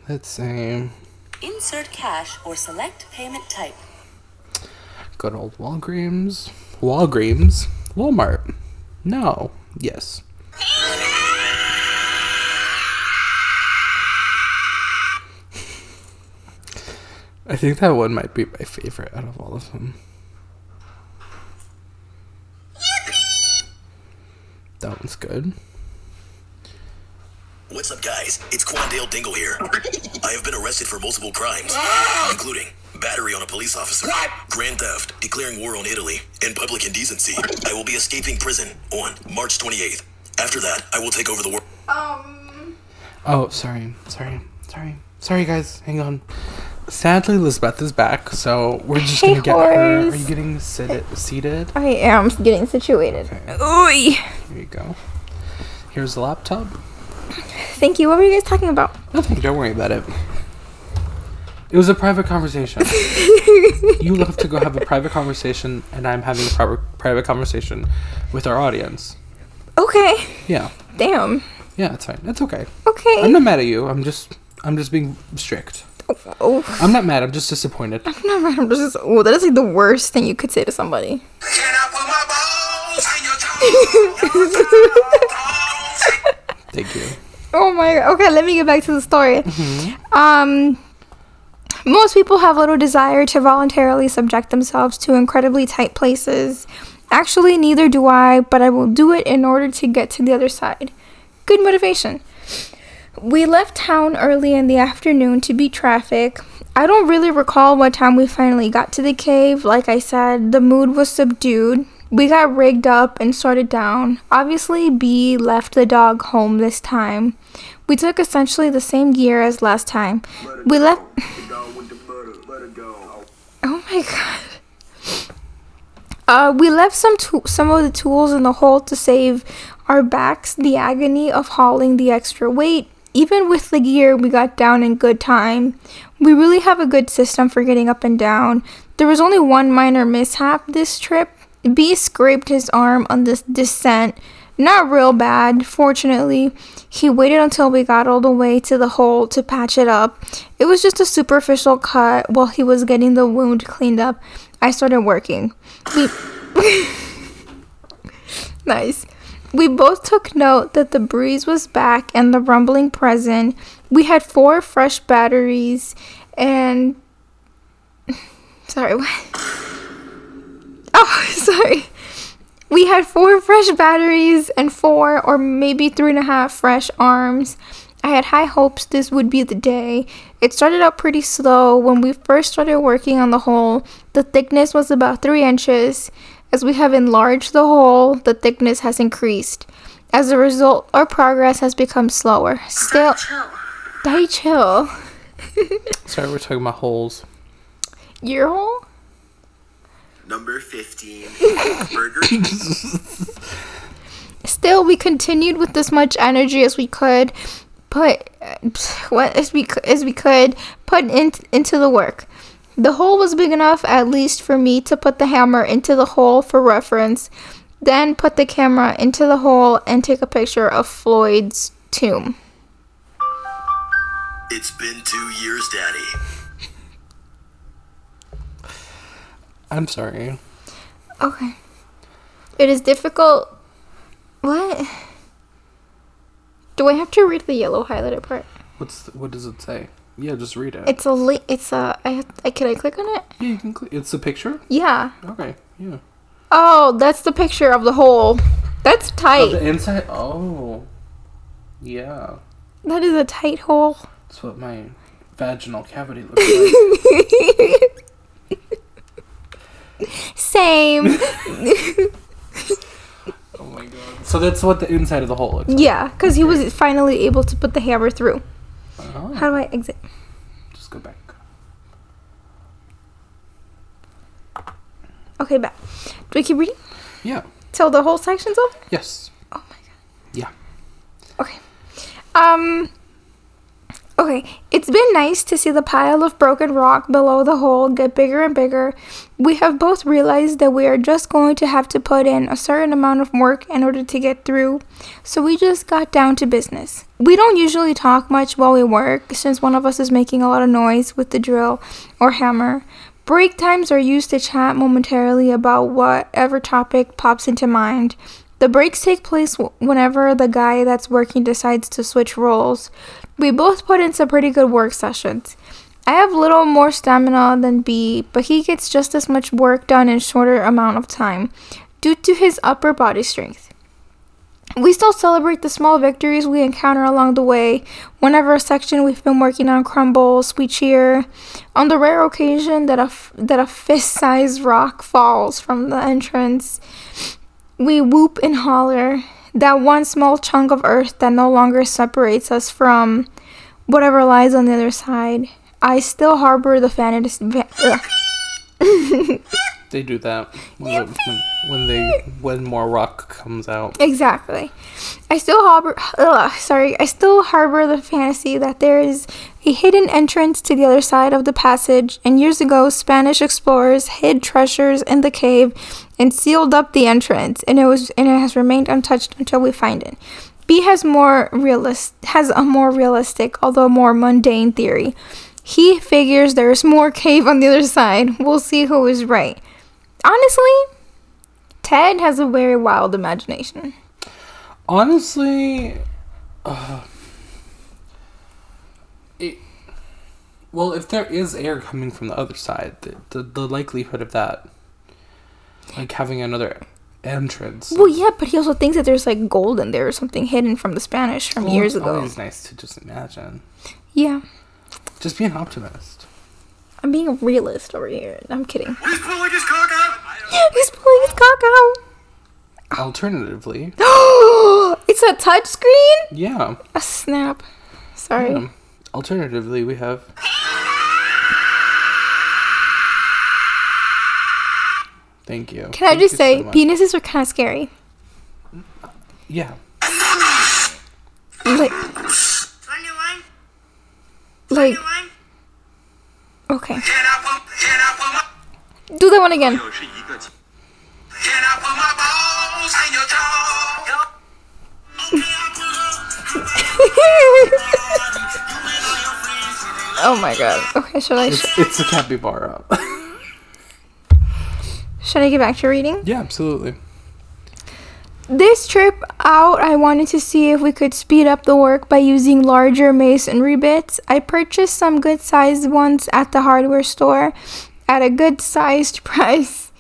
Let's see. Insert cash or select payment type. Good old Walgreens. Walgreens. Walmart. No. Yes. I think that one might be my favorite out of all of them. Yippee! That one's good. What's up, guys? It's Quandale Dingle here. I have been arrested for multiple crimes, ah! including battery on a police officer, What? grand theft, declaring war on Italy, and public indecency. I will be escaping prison on March 28th. After that, I will take over the world. Um. Oh, sorry, sorry, sorry, sorry, guys. Hang on. Sadly, Lisbeth is back, so we're just gonna get her. Are you getting seated? Seated? I am getting situated. Ooh. Here you go. Here's the laptop. Thank you. What were you guys talking about? Nothing. Don't worry about it. It was a private conversation. you love to go have a private conversation, and I'm having a pri- private conversation with our audience. Okay. Yeah, Damn. yeah, it's fine. It's okay. Okay. I'm not mad at you. I'm just, I'm just being strict. Oh, I'm not mad. I'm just disappointed. no, I'm just. Oh, that is like the worst thing you could say to somebody. Can I put my balls in your Thank you. Oh my god. Okay, let me get back to the story. Um most people have little desire to voluntarily subject themselves to incredibly tight places. Actually, neither do I, but I will do it in order to get to the other side. Good motivation. We left town early in the afternoon to beat traffic. I don't really recall what time we finally got to the cave. Like I said, the mood was subdued. We got rigged up and started down. Obviously, B left the dog home this time. We took essentially the same gear as last time. We left. Oh my god. Uh, we left some to- some of the tools in the hole to save our backs the agony of hauling the extra weight. Even with the gear, we got down in good time. We really have a good system for getting up and down. There was only one minor mishap this trip. B scraped his arm on this descent. Not real bad, fortunately. He waited until we got all the way to the hole to patch it up. It was just a superficial cut while he was getting the wound cleaned up. I started working. We Nice. We both took note that the breeze was back and the rumbling present. We had four fresh batteries and. Sorry, what? Oh, sorry. We had four fresh batteries and four or maybe three and a half fresh arms. I had high hopes this would be the day. It started out pretty slow. When we first started working on the hole, the thickness was about three inches. As we have enlarged the hole, the thickness has increased. As a result, our progress has become slower. Still, die chill. Sorry, we're talking about holes. Your hole? Number 15. Burger Still, we continued with as much energy as we could put what as we as we could put in, into the work. The hole was big enough, at least for me, to put the hammer into the hole for reference. Then put the camera into the hole and take a picture of Floyd's tomb. It's been two years, Daddy. I'm sorry. Okay. It is difficult. What? Do I have to read the yellow highlighted part? What's what does it say? Yeah, just read it. It's a li- It's a. I, have- I can I click on it? yeah, you can. Cl- it's a picture. Yeah. Okay. Yeah. Oh, that's the picture of the hole. That's tight. the inside. Oh. Yeah. that is a tight hole. That's what my vaginal cavity looks like. Same. oh my god. So that's what the inside of the hole looks like. yeah, because he was finally able to put the hammer through. Oh. How do I exit? Just go back. Okay, back. Do I keep reading? Yeah. Till the whole section's over? Yes. Oh my god. Yeah. Okay. Um. Okay, it's been nice to see the pile of broken rock below the hole get bigger and bigger. We have both realized that we are just going to have to put in a certain amount of work in order to get through, so we just got down to business. We don't usually talk much while we work, since one of us is making a lot of noise with the drill or hammer. Break times are used to chat momentarily about whatever topic pops into mind. The breaks take place whenever the guy that's working decides to switch roles. We both put in some pretty good work sessions. I have little more stamina than B, but he gets just as much work done in shorter amount of time due to his upper body strength. We still celebrate the small victories we encounter along the way. Whenever a section we've been working on crumbles, we cheer. On the rare occasion that a, f- that a fist-sized rock falls from the entrance, we whoop and holler. That one small chunk of earth that no longer separates us from whatever lies on the other side. I still harbor the fantasy. They do that when, the- when, they when more rock comes out. Exactly. I still harbor. Ugh, sorry. I still harbor the fantasy that there is a hidden entrance to the other side of the passage. And years ago, Spanish explorers hid treasures in the cave and sealed up the entrance, and it was and it has remained untouched until we find it. B has more realist has a more realistic, although more mundane theory. He figures there's more cave on the other side. We'll see who is right. Honestly, Ted has a very wild imagination. Honestly, uh, it, well, if there is air coming from the other side, the, the, the likelihood of that, like having another entrance. Well, yeah, but he also thinks that there's like gold in there or something hidden from the Spanish from Well, years it's ago. always nice to just imagine. Yeah, Just be an optimist. I'm being a realist over here. I'm kidding. He's pulling his cock out. He's pulling his cock out. Alternatively, it's a touch screen. yeah. A snap. Sorry. yeah. Alternatively, we have. Thank you. Can I Thank just you say, so much. penises are kind of scary. Yeah. Like, Funny one, like. Okay. Do that one again. oh my god. Okay, should I? Sh- it's, it's a capybara. should I get back to reading? Yeah, absolutely. This trip out, I wanted to see if we could speed up the work by using larger masonry bits. I purchased some good sized ones at the hardware store at a good sized price.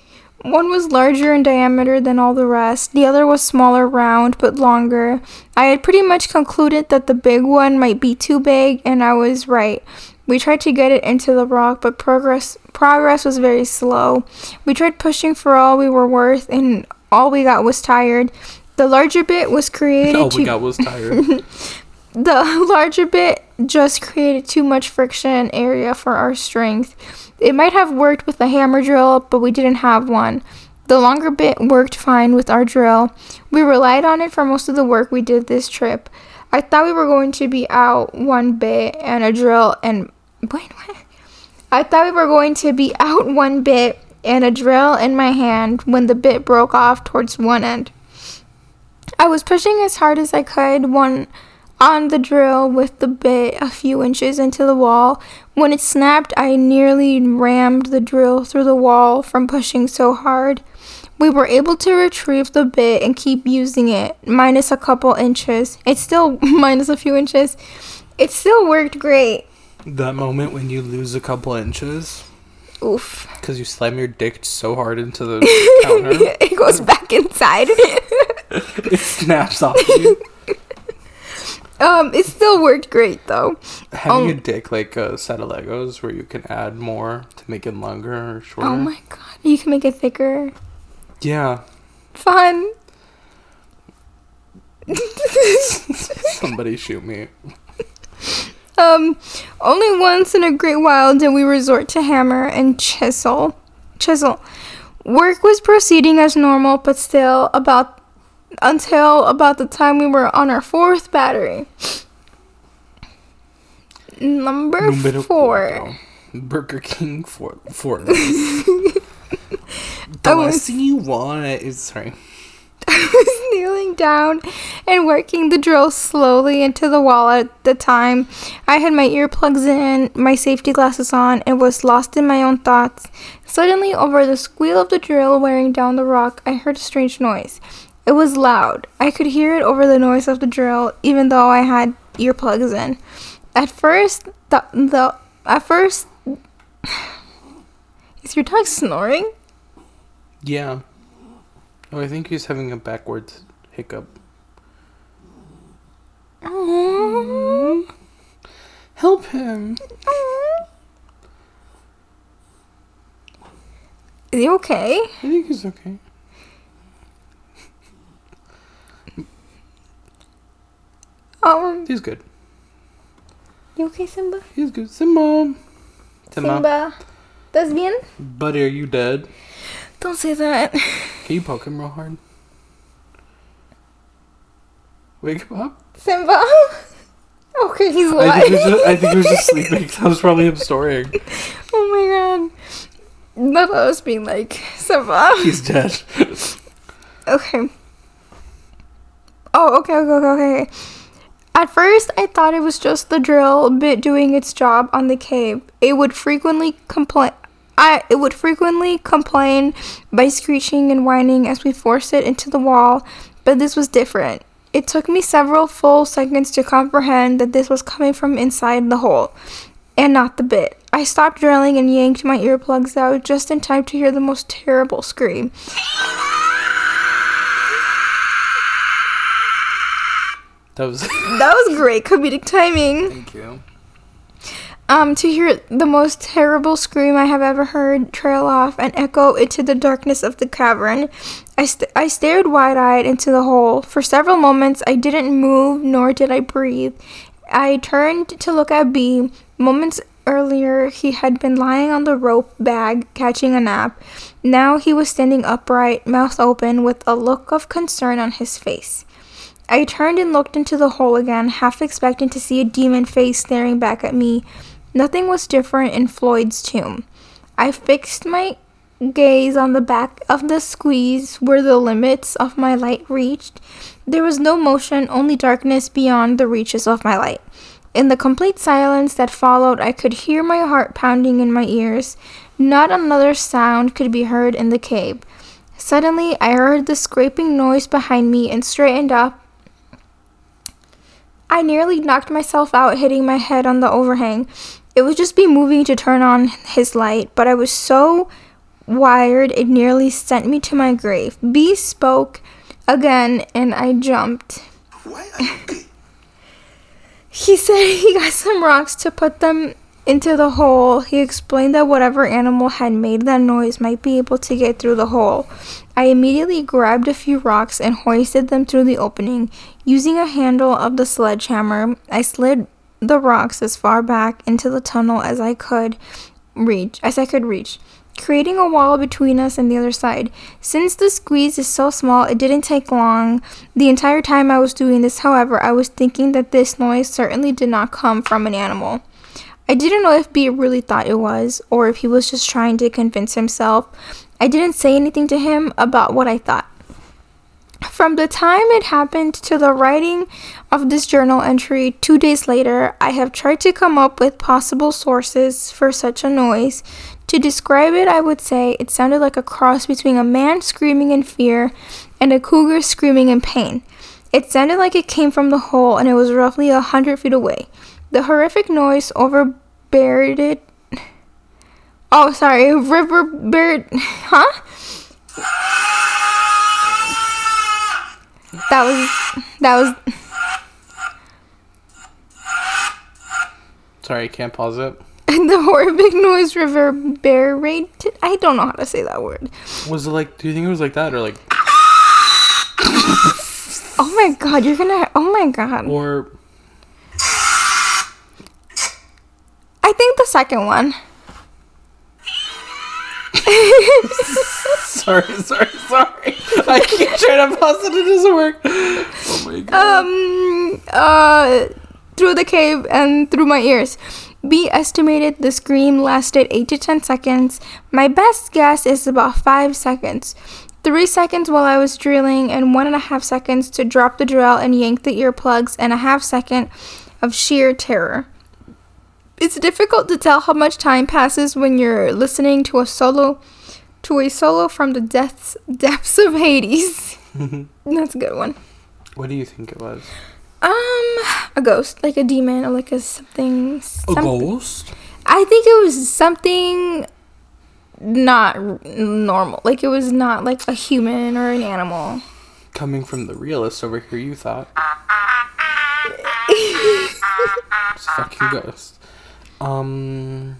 One was larger in diameter than all the rest, the other was smaller, round, but longer. I had pretty much concluded that the big one might be too big, and I was right. We tried to get it into the rock, but progress progress was very slow. We tried pushing for all we were worth, and all we got was tired. The larger bit was created All to we got was tired. the larger bit just created too much friction area for our strength. It might have worked with a hammer drill, but we didn't have one. The longer bit worked fine with our drill. We relied on it for most of the work we did this trip. I thought we were going to be out one bit and a drill and wait, what? I thought we were going to be out one bit and a drill in my hand when the bit broke off towards one end. I was pushing as hard as I could one on the drill with the bit a few inches into the wall. When it snapped, I nearly rammed the drill through the wall from pushing so hard. We were able to retrieve the bit and keep using it, minus a couple inches. It's still minus a few inches. It still worked great. that moment when you lose a couple inches Oof. because you slam your dick so hard into the counter, it goes back inside. it snaps off you. um, it still worked great though. Having Um, a dick like a set of Legos where you can add more to make it longer or shorter. Oh my god, you can make it thicker. Yeah. Fun. Somebody shoot me. Um, only once in a great while did we resort to hammer and chisel. Chisel. Work was proceeding as normal, but still about until about the time we were on our fourth battery. Number Numero four. cuatro. Burger King for for the I last was- thing you want is sorry. Was kneeling down and working the drill slowly into the wall at the time. I had my earplugs in, my safety glasses on, and was lost in my own thoughts. Suddenly, over the squeal of the drill wearing down the rock, I heard a strange noise. It was loud. I could hear it over the noise of the drill, even though I had earplugs in. At first, the, the at first, is your dog snoring? Yeah. Oh, I think he's having a backwards hiccup. Aww. Help him. Is he okay? I think he's okay. Um, He's good. you okay, Simba? He's good. Simba. Simba. Simba. ¿Estás bien? Buddy, are you dead? Don't say that. Can you poke him real hard? Wake him up. Simba. Okay, he's I alive. think, he was just, I think he was just sleeping. That was probably him snoring. oh my god. Not was being like Simba. He's dead. Okay. Oh, okay, okay, okay, okay. At first, I thought it was just the drill bit doing its job on the cave. It would frequently complain. I it would frequently complain by screeching and whining as we forced it into the wall, but this was different. It took me several full seconds to comprehend that this was coming from inside the hole, and not the bit. I stopped drilling and yanked my earplugs out just in time to hear the most terrible scream. That was. That was great comedic timing. Thank you. Um, to hear the most terrible scream I have ever heard trail off and echo into the darkness of the cavern. I, st- I stared wide eyed into the hole. For several moments, I didn't move nor did I breathe. I turned to look at B. Moments earlier, he had been lying on the rope bag, catching a nap. Now he was standing upright, mouth open, with a look of concern on his face. I turned and looked into the hole again, half expecting to see a demon face staring back at me. Nothing was different in Floyd's tomb. I fixed my gaze on the back of the squeeze where the limits of my light reached. There was no motion, only darkness beyond the reaches of my light. In the complete silence that followed, I could hear my heart pounding in my ears. Not another sound could be heard in the cave. Suddenly, I heard the scraping noise behind me and straightened up. I nearly knocked myself out, hitting my head on the overhang. It was just me moving to turn on his light, but I was so wired it nearly sent me to my grave. B spoke again, and I jumped. Why are you? He said he got some rocks to put them into the hole. He explained that whatever animal had made that noise might be able to get through the hole. I immediately grabbed a few rocks and hoisted them through the opening. Using a handle of the sledgehammer, I slid the rocks as far back into the tunnel as I could reach, as I could reach, creating a wall between us and the other side. Since the squeeze is so small, it didn't take long. The entire time I was doing this, however, I was thinking that this noise certainly did not come from an animal. I didn't know if B really thought it was, or if he was just trying to convince himself. I didn't say anything to him about what I thought. From the time it happened to the writing of this journal entry two days later, I have tried to come up with possible sources for such a noise. To describe it, I would say it sounded like a cross between a man screaming in fear and a cougar screaming in pain. It sounded like it came from the hole and it was roughly a hundred feet away. The horrific noise overbeared it. Oh, sorry, river reverberate. Huh? That was. That was. Sorry, I can't pause it. And the horrific noise reverberated. I don't know how to say that word. Was it like? Do you think it was like that or like? Oh my god, you're gonna. Oh my god. Or I think the second one. sorry, sorry, sorry. I keep trying to pause it. It doesn't work. Oh my god. Um. Uh. Through the cave and through my ears. B estimated the scream lasted 8 to 10 seconds. My best guess is about 5 seconds. 3 seconds while I was drilling, and 1.5 seconds to drop the drill and yank the earplugs, and a half second of sheer terror. It's difficult to tell how much time passes when you're listening to a solo to a solo from the depths depths of Hades. That's a good one. what do you think it was? Um, a ghost, like a demon, or like a something. A ghost? I think it was something not r- normal. Like it was not like a human or an animal. Coming from the realist over here, you thought. It's a fucking ghost. Um.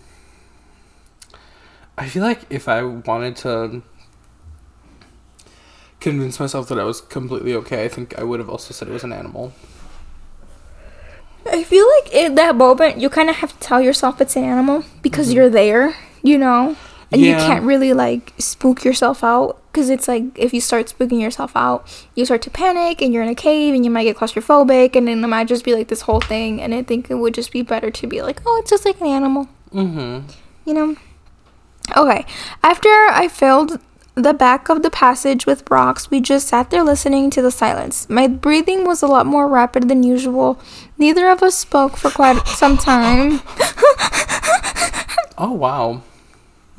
I feel like if I wanted to convince myself that I was completely okay, I think I would have also said it was an animal. I feel like in that moment you kind of have to tell yourself it's an animal because you're there, you know, and you can't really like spook yourself out because it's like if you start spooking yourself out, you start to panic and you're in a cave and you might get claustrophobic and then it might just be like this whole thing. And I think it would just be better to be like, oh, it's just like an animal, Mm-hmm. you know. Okay, after I filled the back of the passage with rocks, we just sat there listening to the silence. My breathing was a lot more rapid than usual. Neither of us spoke for quite some time. Oh wow.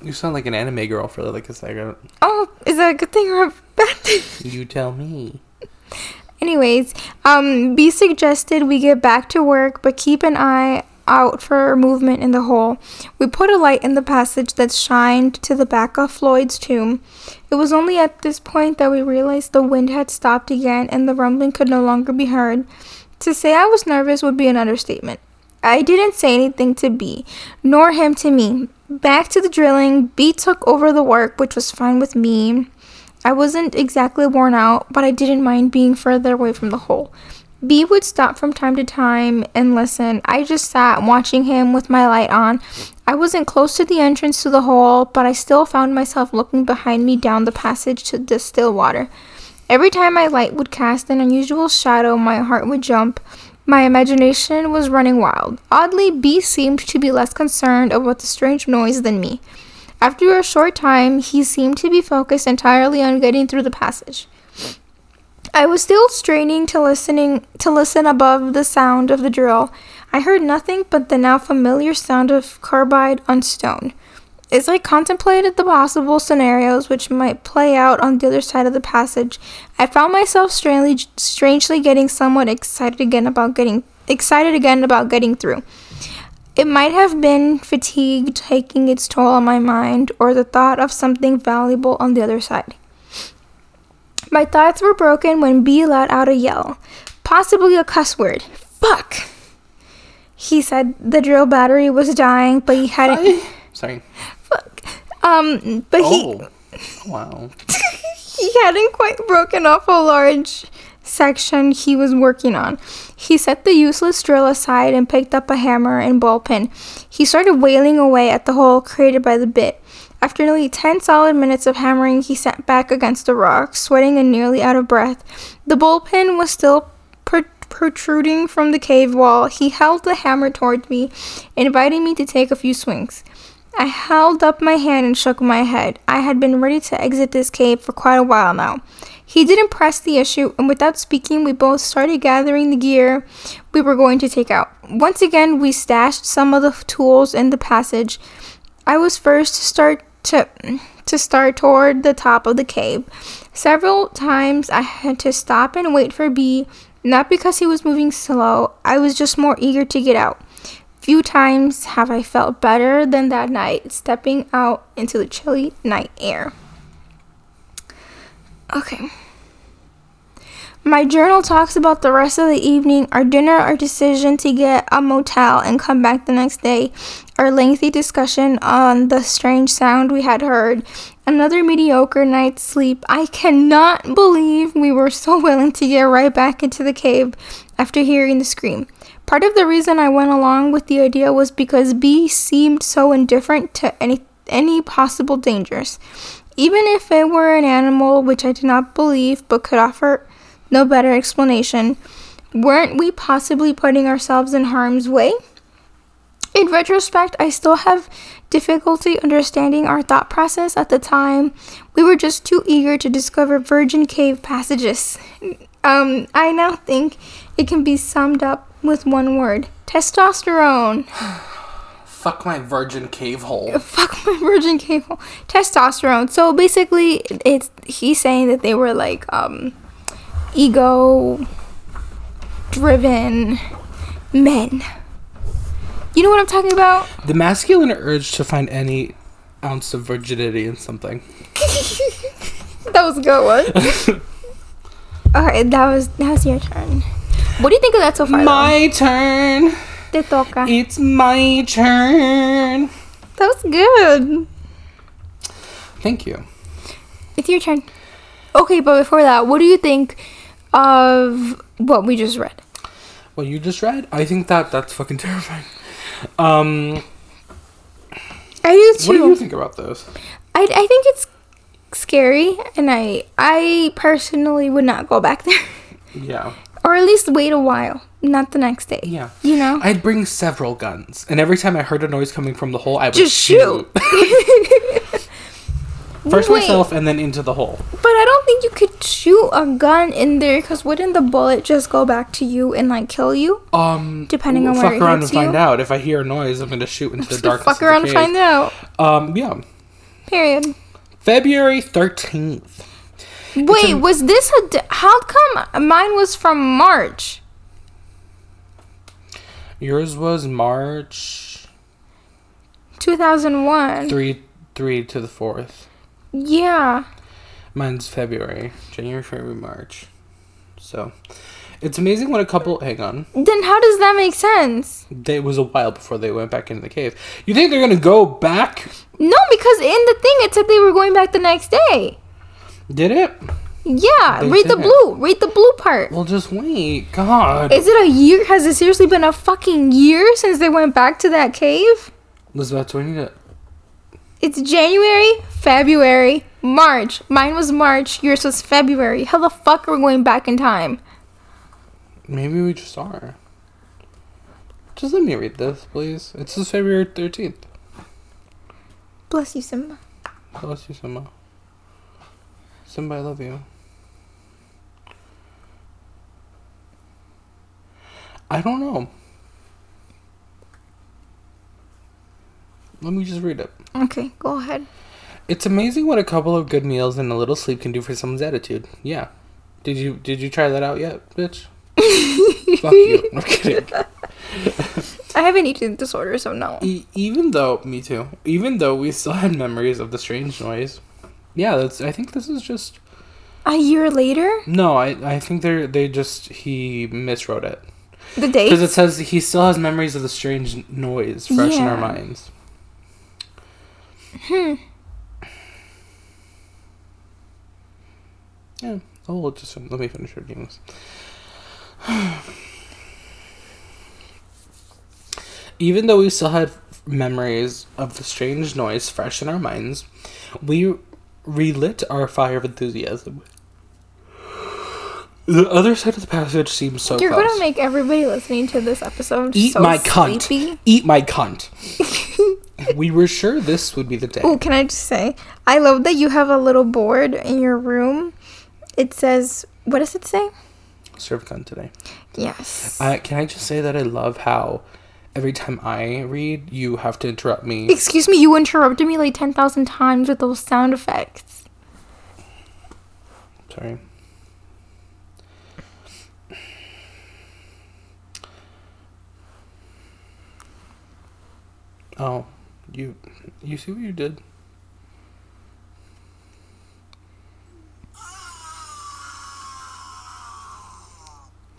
You sound like an anime girl for like a second. Oh, is that a good thing or a bad thing? You tell me. Anyways, um, B suggested we get back to work, but keep an eye out for movement in the hole. We put a light in the passage that shined to the back of Floyd's tomb. It was only at this point that we realized the wind had stopped again and the rumbling could no longer be heard. To say I was nervous would be an understatement. I didn't say anything to B, nor him to me. Back to the drilling, B took over the work, which was fine with me. I wasn't exactly worn out, but I didn't mind being further away from the hole. B would stop from time to time and listen. I just sat watching him with my light on. I wasn't close to the entrance to the hole, but I still found myself looking behind me down the passage to the still water. Every time my light would cast an unusual shadow, my heart would jump. My imagination was running wild. Oddly, B seemed to be less concerned about the strange noise than me. After a short time, he seemed to be focused entirely on getting through the passage. I was still straining to listening to listen above the sound of the drill. I heard nothing but the now familiar sound of carbide on stone. As I contemplated the possible scenarios which might play out on the other side of the passage, I found myself strangely, strangely getting somewhat excited again about getting excited again about getting through. It might have been fatigue taking its toll on my mind, or the thought of something valuable on the other side. My thoughts were broken when B let out a yell, possibly a cuss word. Fuck! He said the drill battery was dying, but he hadn't. Sorry. Um, but he Oh. Wow. he hadn't quite broken off a large section he was working on. He set the useless drill aside and picked up a hammer and ball pin. He started wailing away at the hole created by the bit. After nearly 10 solid minutes of hammering, he sat back against the rock, sweating and nearly out of breath. The bullpen was still pro- protruding from the cave wall. He held the hammer toward me, inviting me to take a few swings. I held up my hand and shook my head. I had been ready to exit this cave for quite a while now. He didn't press the issue, and without speaking, we both started gathering the gear we were going to take out. Once again, we stashed some of the tools in the passage. I was first to start to to start toward the top of the cave. Several times I had to stop and wait for B, not because he was moving slow. I was just more eager to get out. Few times have I felt better than that night, stepping out into the chilly night air. Okay. My journal talks about the rest of the evening, our dinner, our decision to get a motel and come back the next day, our lengthy discussion on the strange sound we had heard, another mediocre night's sleep. I cannot believe we were so willing to get right back into the cave after hearing the scream. Part of the reason I went along with the idea was because B seemed so indifferent to any any possible dangers. Even if it were an animal, which I did not believe but could offer no better explanation, weren't we possibly putting ourselves in harm's way? In retrospect, I still have difficulty understanding our thought process at the time. We were just too eager to discover virgin cave passages. Um, I now think it can be summed up with one word testosterone. Fuck my virgin cave hole. Fuck my virgin cave hole. Testosterone. So basically, it's he's saying that they were like um, ego driven men. You know what I'm talking about? The masculine urge to find any ounce of virginity in something. That was a good one. Alright, that was that was your turn. What do you think of that so far? My turn. though? Te toca. It's my turn. That was good. Thank you. It's your turn. Okay, but before that, what do you think of what we just read? What you just read? I think that that's fucking terrifying. Um, I do too. what do you think about those? I, I think it's scary, and I I personally would not go back there, Yeah. Or at least wait a while, not the next day. Yeah. You know, I'd bring several guns, and every time I heard a noise coming from the hole, I would just shoot. First Wait. myself, and then into the hole. But I don't think you could shoot a gun in there because wouldn't the bullet just go back to you and like kill you? Um, Depending on we'll where fuck around and find out. If I hear a noise, I'm gonna shoot into the darkness. Fuck around and find out. Um, yeah. Period. February thirteenth. Wait, a- was this a How come mine was from March? Yours was March 2001. three three to the fourth. Yeah. Mine's February, January, February, March. So, it's amazing what a couple. Hang on, Then how does that make sense? they, it was a while before they went back into the cave. You think they're gonna go back? No, because in the thing it said they were going back the next day. Did it? Yeah, They read the didn't. blue. Read the blue part. Well, just wait. God, Is it a year? Has it seriously been a fucking year since they went back to that cave? Elizabeth, I need to? It's January, February, March. Mine was March. Yours was February. How the fuck are we going back in time? Maybe we just are. Just let me read this, please. It says February thirteenth. Bless you, Simba. Bless you, Simba. I love you. I don't know. Let me just read it. Okay, go ahead. It's amazing what a couple of good meals and a little sleep can do for someone's attitude. Yeah. Did you did you try that out yet, bitch? Fuck you. I'm kidding. I have an eating disorder, so no. E- even though me too. Even though we still had memories of the strange noise. Yeah, that's I think this is just A year later? No, I I think they're they just he miswrote it. The date? Because it says he still has memories of the strange noise fresh in our minds. Hmm. Yeah. Oh, we'll just let me finish reading this. Even though we still had memories of the strange noise fresh in our minds, we relit our fire of enthusiasm. The other side of the passage seems so You're close. gonna make everybody listening to this episode Eat so my cunt. sleepy. Eat my cunt. we were sure this would be the day. Oh, can I just say, I love that you have a little board in your room. It says, what does it say? Serve cunt today. Yes. Uh, can I just say that I love how every time I read, you have to interrupt me. Excuse me, you interrupted me like 10,000 times with those sound effects. Sorry. Oh, you you see what you did?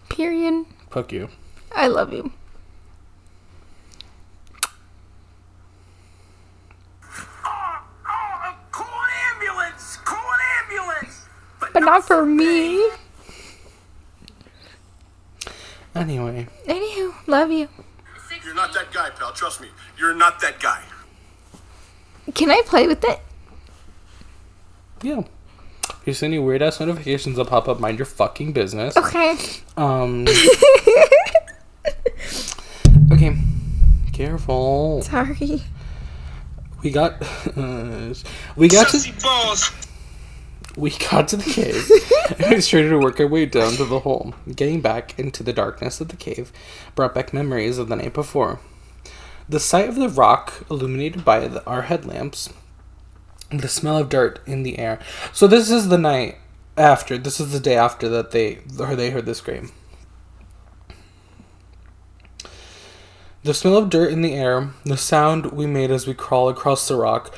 Period. Fuck you. I love you. Call an ambulance! Call an ambulance! But not for me. Anyway, Anywho, love you. You're not that guy, pal. Trust me. You're not that guy. Can I play with it? yeah. If you see any weird ass notifications that pop up, mind your fucking business. Okay. Um. okay. Careful. Sorry. We got. we got to. We got to the cave and we started to work our way down to the hole. Getting back into the darkness of the cave brought back memories of the night before. The sight of the rock illuminated by the, our headlamps, the smell of dirt in the air. So this is the night after. This is the day after that they or they heard the scream. The smell of dirt in the air, the sound we made as we crawl across the rock.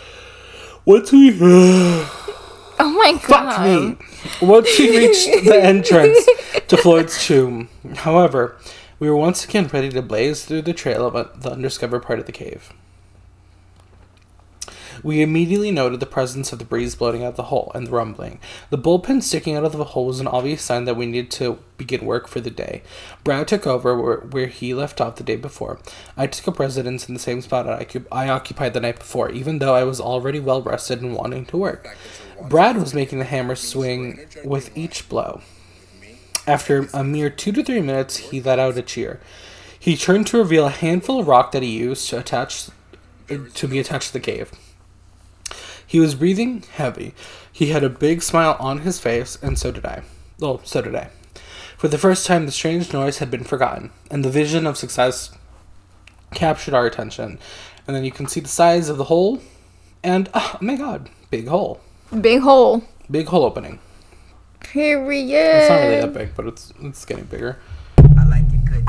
Once we Oh my god. fuck me. Once we reached the entrance to Floyd's tomb, however, we were once again ready to blaze through the trail of the undiscovered part of the cave. We immediately noted the presence of the breeze blowing out the hole and the rumbling. The bullpen sticking out of the hole was an obvious sign that we needed to begin work for the day. Brad took over where, where he left off the day before. I took up residence in the same spot I, I occupied the night before, even though I was already well rested and wanting to work. Brad was making the hammer swing with each blow. After a mere two to three minutes, he let out a cheer. He turned to reveal a handful of rock that he used to attach to be attached to the cave. He was breathing heavy. He had a big smile on his face, and so did I. Well, so did I. For the first time, the strange noise had been forgotten, and the vision of success captured our attention. And then you can see the size of the hole, and oh my god, big hole. Big hole. Big hole opening. Period. It's not really that big, but it's it's getting bigger. I like it good.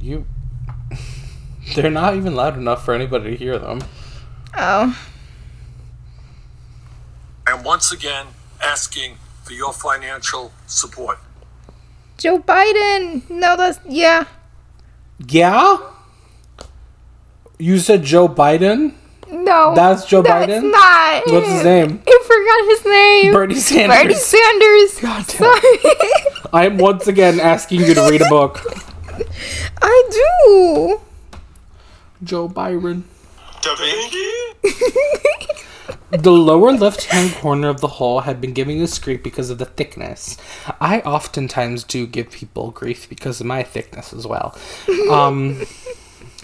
You. They're not even loud enough for anybody to hear them. Oh. I am once again asking for your financial support. Joe Biden. No, that's yeah. Yeah? You said Joe Biden? No. That's Joe that's Biden? not. What's his name? I forgot his name. Bernie Sanders. Bernie Sanders. God damn. Sorry. I am once again asking you to read a book. I do. Joe Byron. The lower left hand corner of the hole had been giving us grief because of the thickness. I oftentimes do give people grief because of my thickness as well. Um,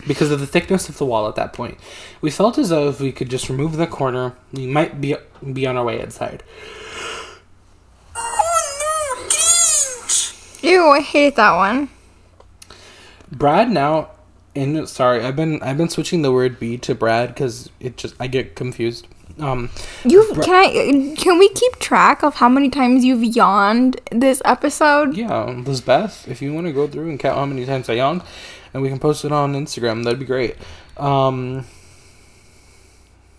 because of the thickness of the wall at that point. We felt as though if we could just remove the corner, we might be, be on our way inside. Oh no, Ew, I hate that one. Brad now in sorry, I've been I've been switching the word B to Brad because it just I get confused. Um, You Bra- can I can we keep track of how many times you've yawned this episode? yeah, Lizbeth, if you want to go through and count how many times I yawned, and we can post it on Instagram, that'd be great. Um,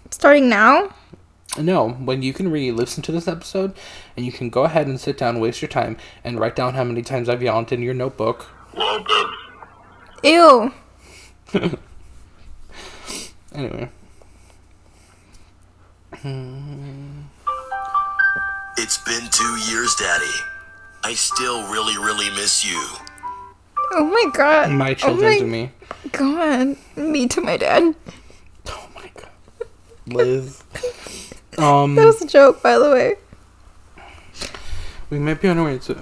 Starting now? no, when you can re-listen to this episode, and you can go ahead and sit down, waste your time, and write down how many times I've yawned in your notebook. Ew. Anyway, It's been two years, Daddy. I still really, really miss you. Oh my god. my oh children my to me. God. Me to my dad. Oh my god. Liz. Um, That was a joke, by the way. We might be on our way to.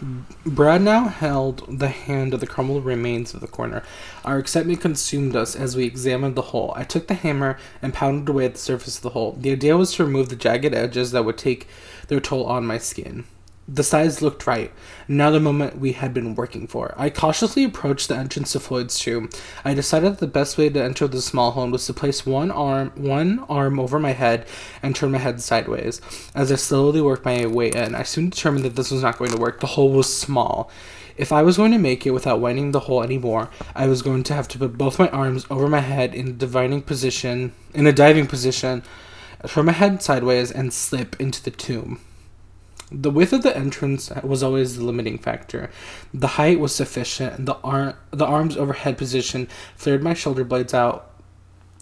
Brad now held the hand of the crumbled remains of the corner. Our excitement consumed us as we examined the hole. I took the hammer and pounded away at the surface of the hole. The idea was to remove the jagged edges that would take their toll on my skin. The size looked right. Now the moment we had been working for. I cautiously approached the entrance to Floyd's tomb. I decided that the best way to enter the small home was to place one arm one arm over my head and turn my head sideways. As I slowly worked my way in, I soon determined that this was not going to work. The hole was small. If I was going to make it without winding the hole anymore, I was going to have to put both my arms over my head in a divining position in a diving position, turn my head sideways and slip into the tomb. The width of the entrance was always the limiting factor. The height was sufficient, and the arm, the arms overhead position flared my shoulder blades out,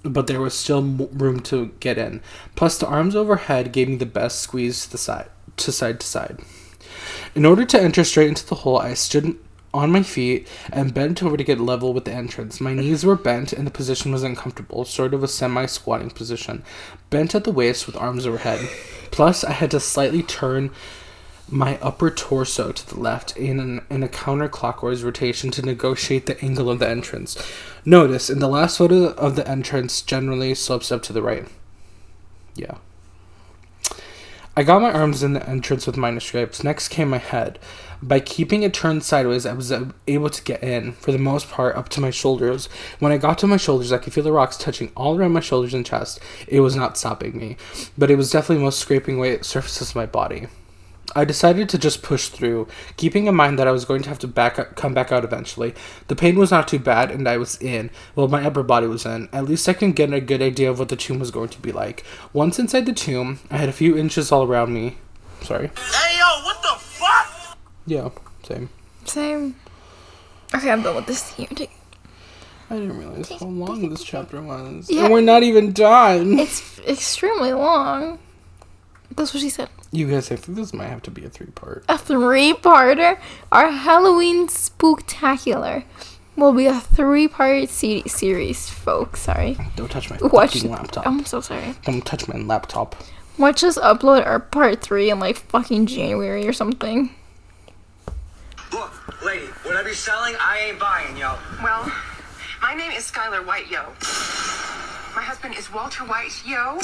but there was still room to get in. Plus, the arms overhead gave me the best squeeze to the side, to side to side. In order to enter straight into the hole, I stood on my feet and bent over to get level with the entrance. My knees were bent and the position was uncomfortable, sort of a semi squatting position, bent at the waist with arms overhead. Plus, I had to slightly turn my upper torso to the left in, an, in a counterclockwise rotation to negotiate the angle of the entrance. Notice, in the last photo of the entrance, generally slopes up to the right. Yeah. I got my arms in the entrance with manuscripts. Next came my head. By keeping it turned sideways, I was uh, able to get in, for the most part, up to my shoulders. When I got to my shoulders, I could feel the rocks touching all around my shoulders and chest. It was not stopping me, but it was definitely most scraping away at surfaces of my body. I decided to just push through, keeping in mind that I was going to have to back up, come back out eventually. The pain was not too bad, and I was in. Well, my upper body was in. At least I can get a good idea of what the tomb was going to be like. Once inside the tomb, I had a few inches all around me. Sorry. Hey, yo, what the? Yeah, same. Same. Okay, I'm done with this here. Take- I didn't realize how long this chapter was. Yeah. And we're not even done. It's extremely long. That's what she said. You guys, I think this might have to be a three part. A three-parter. Our Halloween Spooktacular will be a three-part se- series, folks. Sorry. Don't touch my Watch. fucking laptop. I'm so sorry. Don't touch my laptop. Watch us upload our part three in like fucking January or something. Look, lady, whatever you're selling, I ain't buying, yo. Well, my name is Skyler White, yo. My husband is Walter White, yo.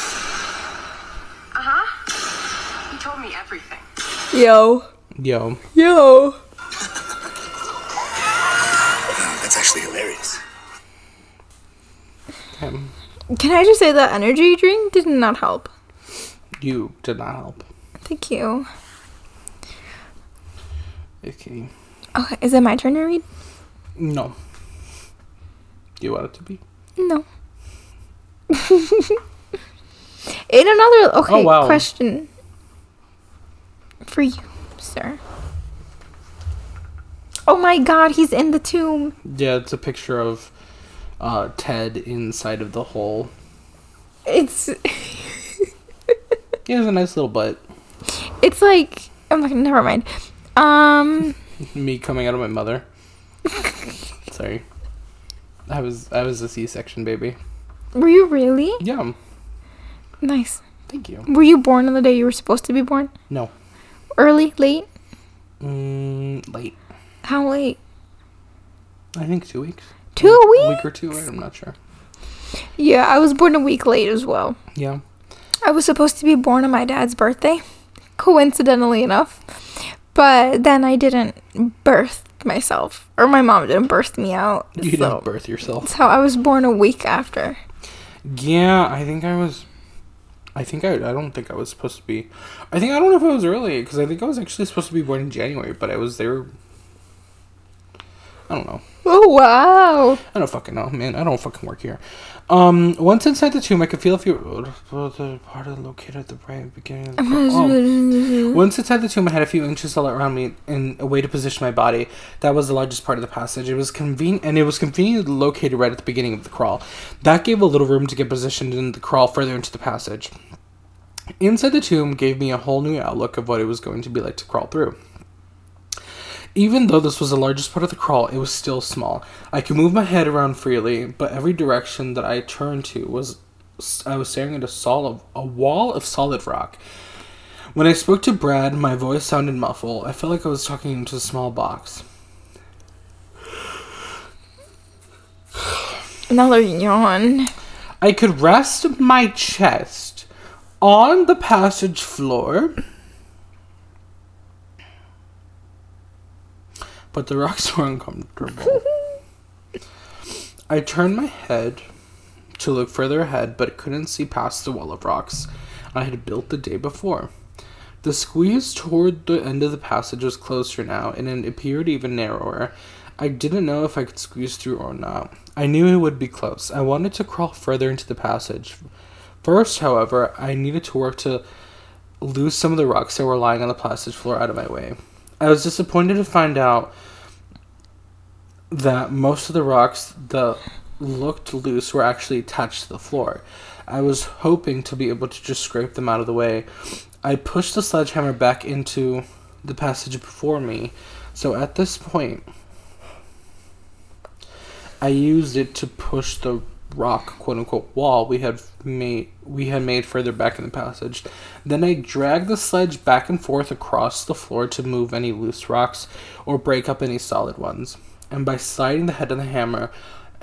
Uh huh. He told me everything. Yo. Yo. Yo. That's actually hilarious. Um, Can I just say that energy drink did not help? you did not help. Thank you. Okay. Okay, is it my turn to read? No. Do you want it to be? No. In another okay Oh, wow. question for you, sir. Oh my God, he's in the tomb. Yeah, it's a picture of uh, Ted inside of the hole. It's He has a nice little butt. it's like I'm like never mind. Um, Me coming out of my mother. Sorry. I was I was a C section baby. were you really Yeah. nice? Thank you. Were you born on the day you were supposed to be born? No. Early, late? Mm, late. How late? I think two weeks. Two A weeks? A week or two. I'm not sure. Yeah, I was born a week late as well. Yeah. I was supposed to be born on my dad's birthday, coincidentally enough. But then I didn't birth myself, or my mom didn't birth me out. You so didn't birth yourself. That's how I was born a week after. Yeah, I think I was. I think I. I don't think I was supposed to be. I think I don't know if I was early because I think I was actually supposed to be born in January, but I was there. I don't know. Oh wow! I don't fucking know, man. I don't fucking work here. Um, once inside the tomb, I could feel a few. The part of located at the very beginning. Of the oh. Once inside the tomb, I had a few inches all around me in a way to position my body. That was the largest part of the passage. It was convenient, and it was conveniently located right at the beginning of the crawl. That gave a little room to get positioned in the crawl further into the passage. Inside the tomb gave me a whole new outlook of what it was going to be like to crawl through. Even though this was the largest part of the crawl, it was still small. I could move my head around freely, but every direction that I turned to was I was staring at a solid a wall of solid rock. When I spoke to Brad, my voice sounded muffled. I felt like I was talking into a small box. Another yawn. I could rest my chest on the passage floor, but the rocks were uncomfortable. I turned my head to look further ahead, but couldn't see past the wall of rocks I had built the day before. The squeeze toward the end of the passage was closer now, and it appeared even narrower. I didn't know if I could squeeze through or not. I knew it would be close. I wanted to crawl further into the passage. First, however, I needed to work to lose some of the rocks that were lying on the passage floor out of my way. I was disappointed to find out that most of the rocks that looked loose were actually attached to the floor. I was hoping to be able to just scrape them out of the way. I pushed the sledgehammer back into the passage before me, so at this point, I used it to push the rock quote unquote wall we had made we had made further back in the passage. Then I dragged the sledge back and forth across the floor to move any loose rocks or break up any solid ones. And by sliding the head of the hammer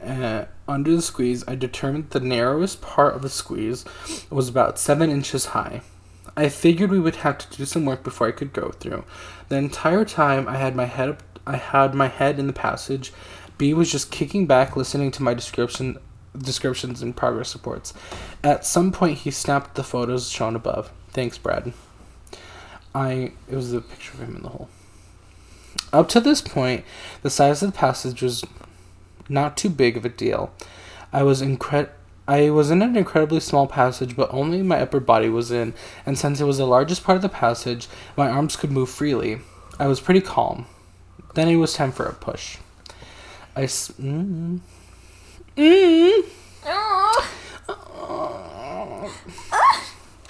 uh, under the squeeze, I determined the narrowest part of the squeeze was about seven inches high. I figured we would have to do some work before I could go through. The entire time I had my head I had my head in the passage. B was just kicking back, listening to my description descriptions and progress reports. At some point, he snapped the photos shown above. Thanks, Brad. I it was a picture of him in the hole. Up to this point, the size of the passage was not too big of a deal. I was incred I was in an incredibly small passage, but only my upper body was in, and since it was the largest part of the passage, my arms could move freely. I was pretty calm. Then it was time for a push. I s- mm-hmm. Mm,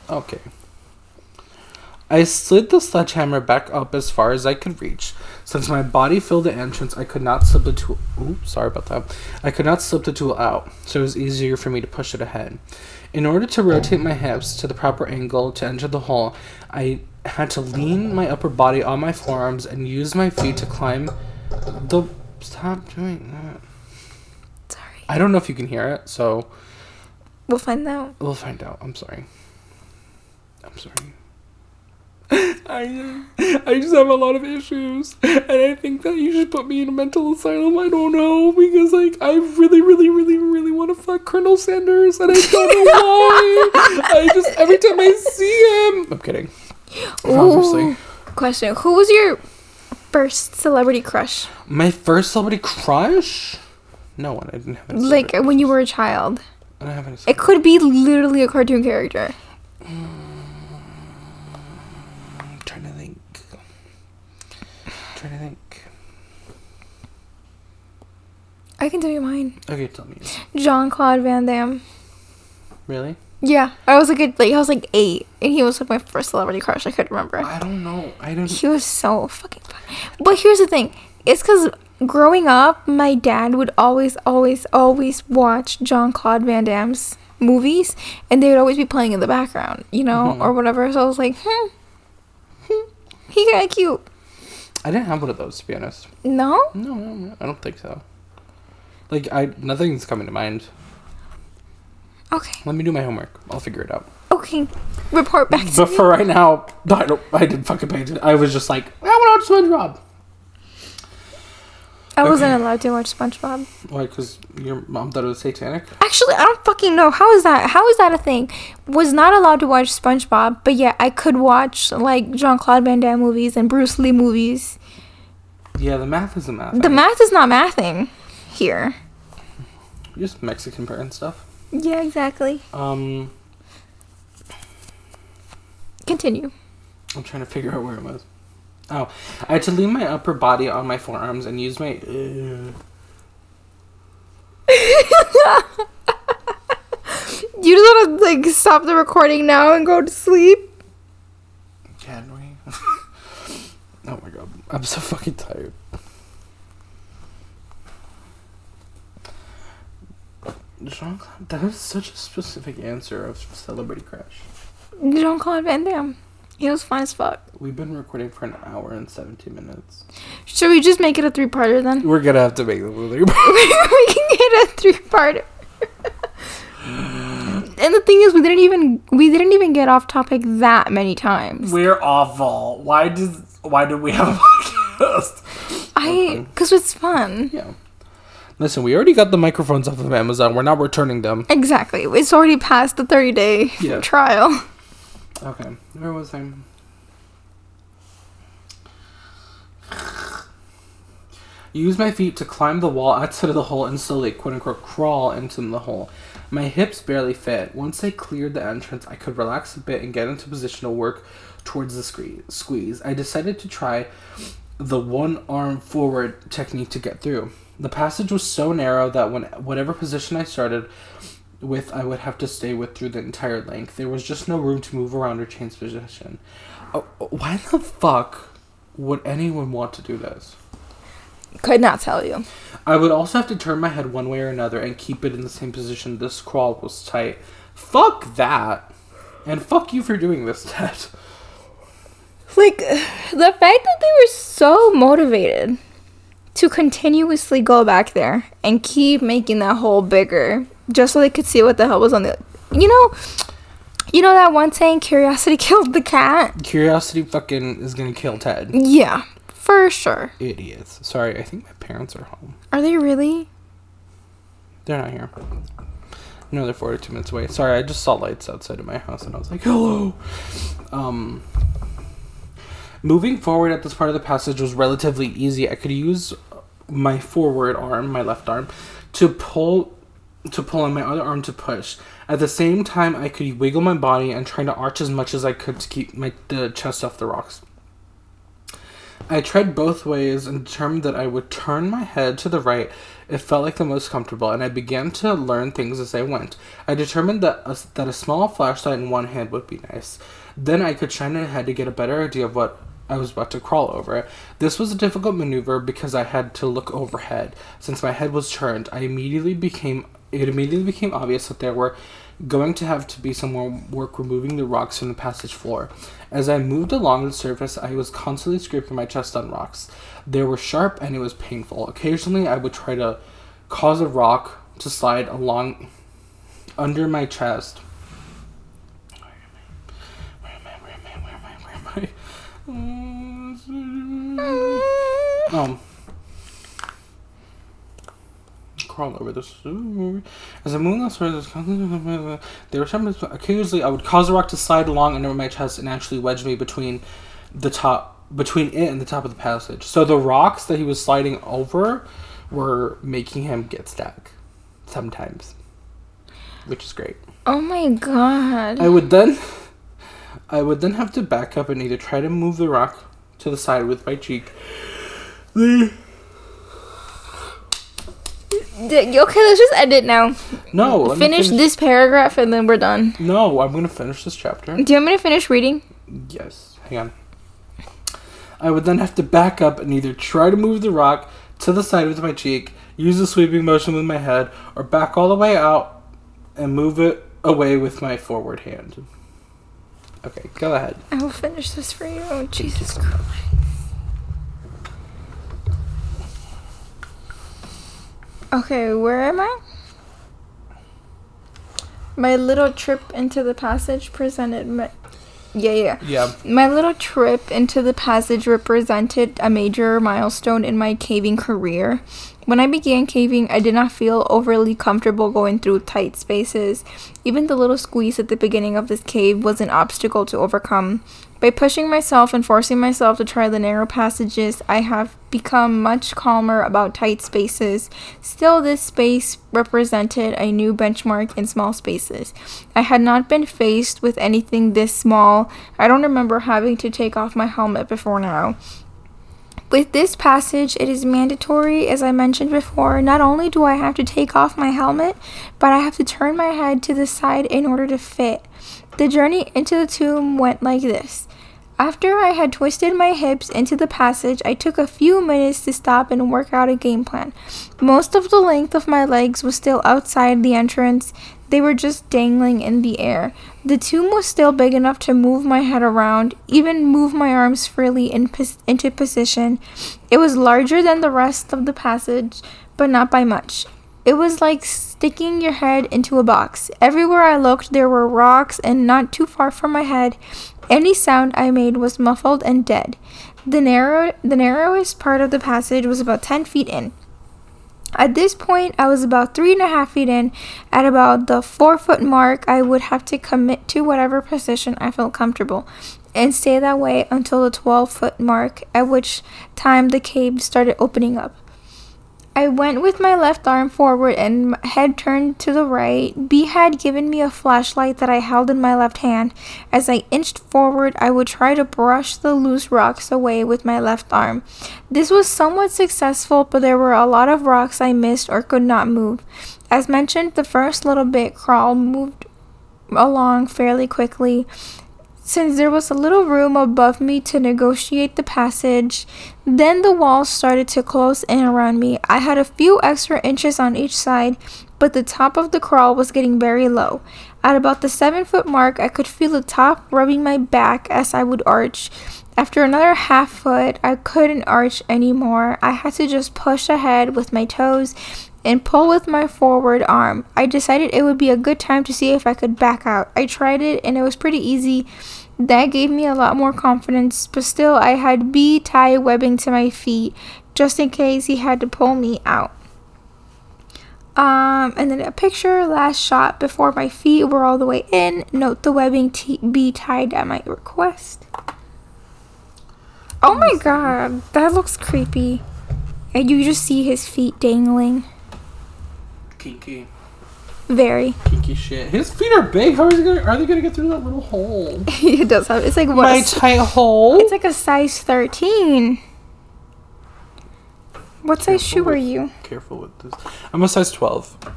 Okay. I slid the sledgehammer back up as far as I could reach. Since my body filled the entrance, I could not slip the tool. Ooh, sorry about that. I could not slip the tool out, so it was easier for me to push it ahead. In order to rotate my hips to the proper angle to enter the hole, I had to lean my upper body on my forearms and use my feet to climb the. Stop doing that. I don't know if you can hear it, so We'll find out. we'll find out. I'm sorry. I'm sorry. I I just have a lot of issues, and I think that you should put me in a mental asylum. I don't know because like I really, really, really, really want to fuck Colonel Sanders, and I don't know why. I just every time I see him, I'm kidding. Obviously, Question: Who was your first celebrity crush? my first celebrity crush. No one. I didn't have any. Like when you were a child. I don't have any. It could be literally a cartoon character. I'm trying to think. trying to think. I can tell you mine. Okay, tell me. Jean Claude Van Damme. Really? Yeah, I was like a, like I was like eight, and he was like my first celebrity crush. I could remember. I don't know. I don't. He was so fucking fun. But here's the thing: it's because growing up, my dad would always, always, always watch Jean Claude Van Damme's movies, and they would always be playing in the background, you know, Mhm. or whatever. So I was like, hmm, hmm he kind of cute. I didn't have one of those to be honest. No, No, no, no, I don't think so. Like I, nothing's coming to mind. Okay. Let me do my homework. I'll figure it out. okay. Report back to But me. for right now, I don't. I didn't fucking pay attention. I was just like, I want to watch SpongeBob. I wasn't allowed to watch SpongeBob. Why? Because your mom thought it was satanic. Actually, I don't fucking know. How is that? How is that a thing? Was not allowed to watch SpongeBob, but yeah, I could watch like Jean Claude Van Damme movies and Bruce Lee movies. Yeah, the math is a math. The math is not mathing here. Just Mexican parent stuff. Yeah, exactly. Um, Continue. I'm trying to figure out where it was. Oh, I had to lean my upper body on my forearms and use my. You just want to like stop the recording now and go to sleep? Can we? oh my god, I'm so fucking tired. Jean Claude, that was such a specific answer of celebrity crush. Jean Claude Van Damme. He was fine as fuck. We've been recording for an hour and 17 minutes. Should we just make it a three parter then? We're gonna have to make the movie. we can get a three parter. and the thing is, we didn't even we didn't even get off topic that many times. We're awful. Why did why did we have a podcast? I because it's fun. Yeah. Listen, we already got the microphones off of Amazon. We're not returning them. Exactly. It's already past the thirty day Yeah. trial. Okay, where was I? Use my feet to climb the wall outside of the hole and slowly, quote unquote, crawl into the hole. My hips barely fit. Once I cleared the entrance, I could relax a bit and get into position to work towards the squeeze. I decided to try the one arm forward technique to get through. The passage was so narrow that when whatever position I started with, I would have to stay with through the entire length. There was just no room to move around or change position. Oh, why the fuck would anyone want to do this? Could not tell you. I would also have to turn my head one way or another and keep it in the same position. This crawl was tight. Fuck that. And fuck you for doing this, Ted. Like the fact that they were so motivated to continuously go back there and keep making that hole bigger just so they could see what the hell was on the you know you know that one saying curiosity killed the cat Curiosity fucking is gonna kill Ted. yeah for sure Idiots. Sorry, I think my parents are home. are they really They're not here. No, they're 42 minutes away. Sorry, I just saw lights outside of my house and I was like, hello. Um, Moving forward at this part of the passage was relatively easy. I could use my forward arm, my left arm, to pull to pull and my other arm to push. At the same time, I could wiggle my body and try to arch as much as I could to keep my the chest off the rocks. I tried both ways and determined that I would turn my head to the right. It felt like the most comfortable, and I began to learn things as I went. I determined that a, that a small flashlight in one hand would be nice. Then I could shine it ahead to get a better idea of what I was about to crawl over. This was a difficult maneuver because I had to look overhead. Since my head was turned, I immediately became it immediately became obvious that there were going to have to be some more work removing the rocks from the passage floor. As I moved along the surface, I was constantly scraping my chest on rocks. They were sharp and it was painful. Occasionally, I would try to cause a rock to slide along under my chest. Um crawl over this. As I moved upstairs, there were some. Occasionally, I would cause a rock to slide along under my chest and actually wedge me between the top, between it and the top of the passage. So the rocks that he was sliding over were making him get stuck sometimes, which is great. Oh my god. I would then, I would then have to back up and either try to move the rock to the side with my cheek. The okay, let's just end it now. No, me Finish this paragraph and then we're done. No, I'm gonna finish this chapter. Do you want me to finish reading? Yes. Hang on. I would then have to back up and either try to move the rock to the side with my cheek, use a sweeping motion with my head, or back all the way out and move it away with my forward hand. Okay, go ahead. I will finish this for you. Oh, Jesus Christ. Okay, where am I? My little trip into the passage presented my. Yeah, yeah. Yeah. My little trip into the passage represented a major milestone in my caving career. When I began caving, I did not feel overly comfortable going through tight spaces. Even the little squeeze at the beginning of this cave was an obstacle to overcome. By pushing myself and forcing myself to try the narrow passages, I have become much calmer about tight spaces. Still, this space represented a new benchmark in small spaces. I had not been faced with anything this small. I don't remember having to take off my helmet before now. With this passage, it is mandatory, as I mentioned before. Not only do I have to take off my helmet, but I have to turn my head to the side in order to fit. The journey into the tomb went like this. After I had twisted my hips into the passage, I took a few minutes to stop and work out a game plan. Most of the length of my legs was still outside the entrance, they were just dangling in the air. The tomb was still big enough to move my head around, even move my arms freely in pos- into position. It was larger than the rest of the passage, but not by much. It was like sticking your head into a box. Everywhere I looked, there were rocks, and not too far from my head, any sound I made was muffled and dead. The narrow, the narrowest part of the passage was about ten feet in. At this point, I was about three and a half feet in. At about the four foot mark, I would have to commit to whatever position I felt comfortable and stay that way until the 12 foot mark, at which time the cave started opening up. I went with my left arm forward and head turned to the right. B had given me a flashlight that I held in my left hand. As I inched forward, I would try to brush the loose rocks away with my left arm. This was somewhat successful, but there were a lot of rocks I missed or could not move. As mentioned, the first little bit crawl moved along fairly quickly. Since there was a little room above me to negotiate the passage, then the walls started to close in around me. I had a few extra inches on each side, but the top of the crawl was getting very low. At about the seven foot mark, I could feel the top rubbing my back as I would arch. After another half foot, I couldn't arch anymore. I had to just push ahead with my toes and pull with my forward arm. I decided it would be a good time to see if I could back out. I tried it and it was pretty easy. That gave me a lot more confidence, but still, I had B tie webbing to my feet just in case he had to pull me out. Um, and then a picture, last shot before my feet were all the way in. Note the webbing t- be tied at my request. Oh my god, that looks creepy. And you just see his feet dangling. Kinky. Very. Kinky shit. His feet are big. How are they gonna, are they gonna get through that little hole? it does have. It's like what? My tight hole. It's like a size thirteen. What size shoe are you? Careful with this. I'm a size 12.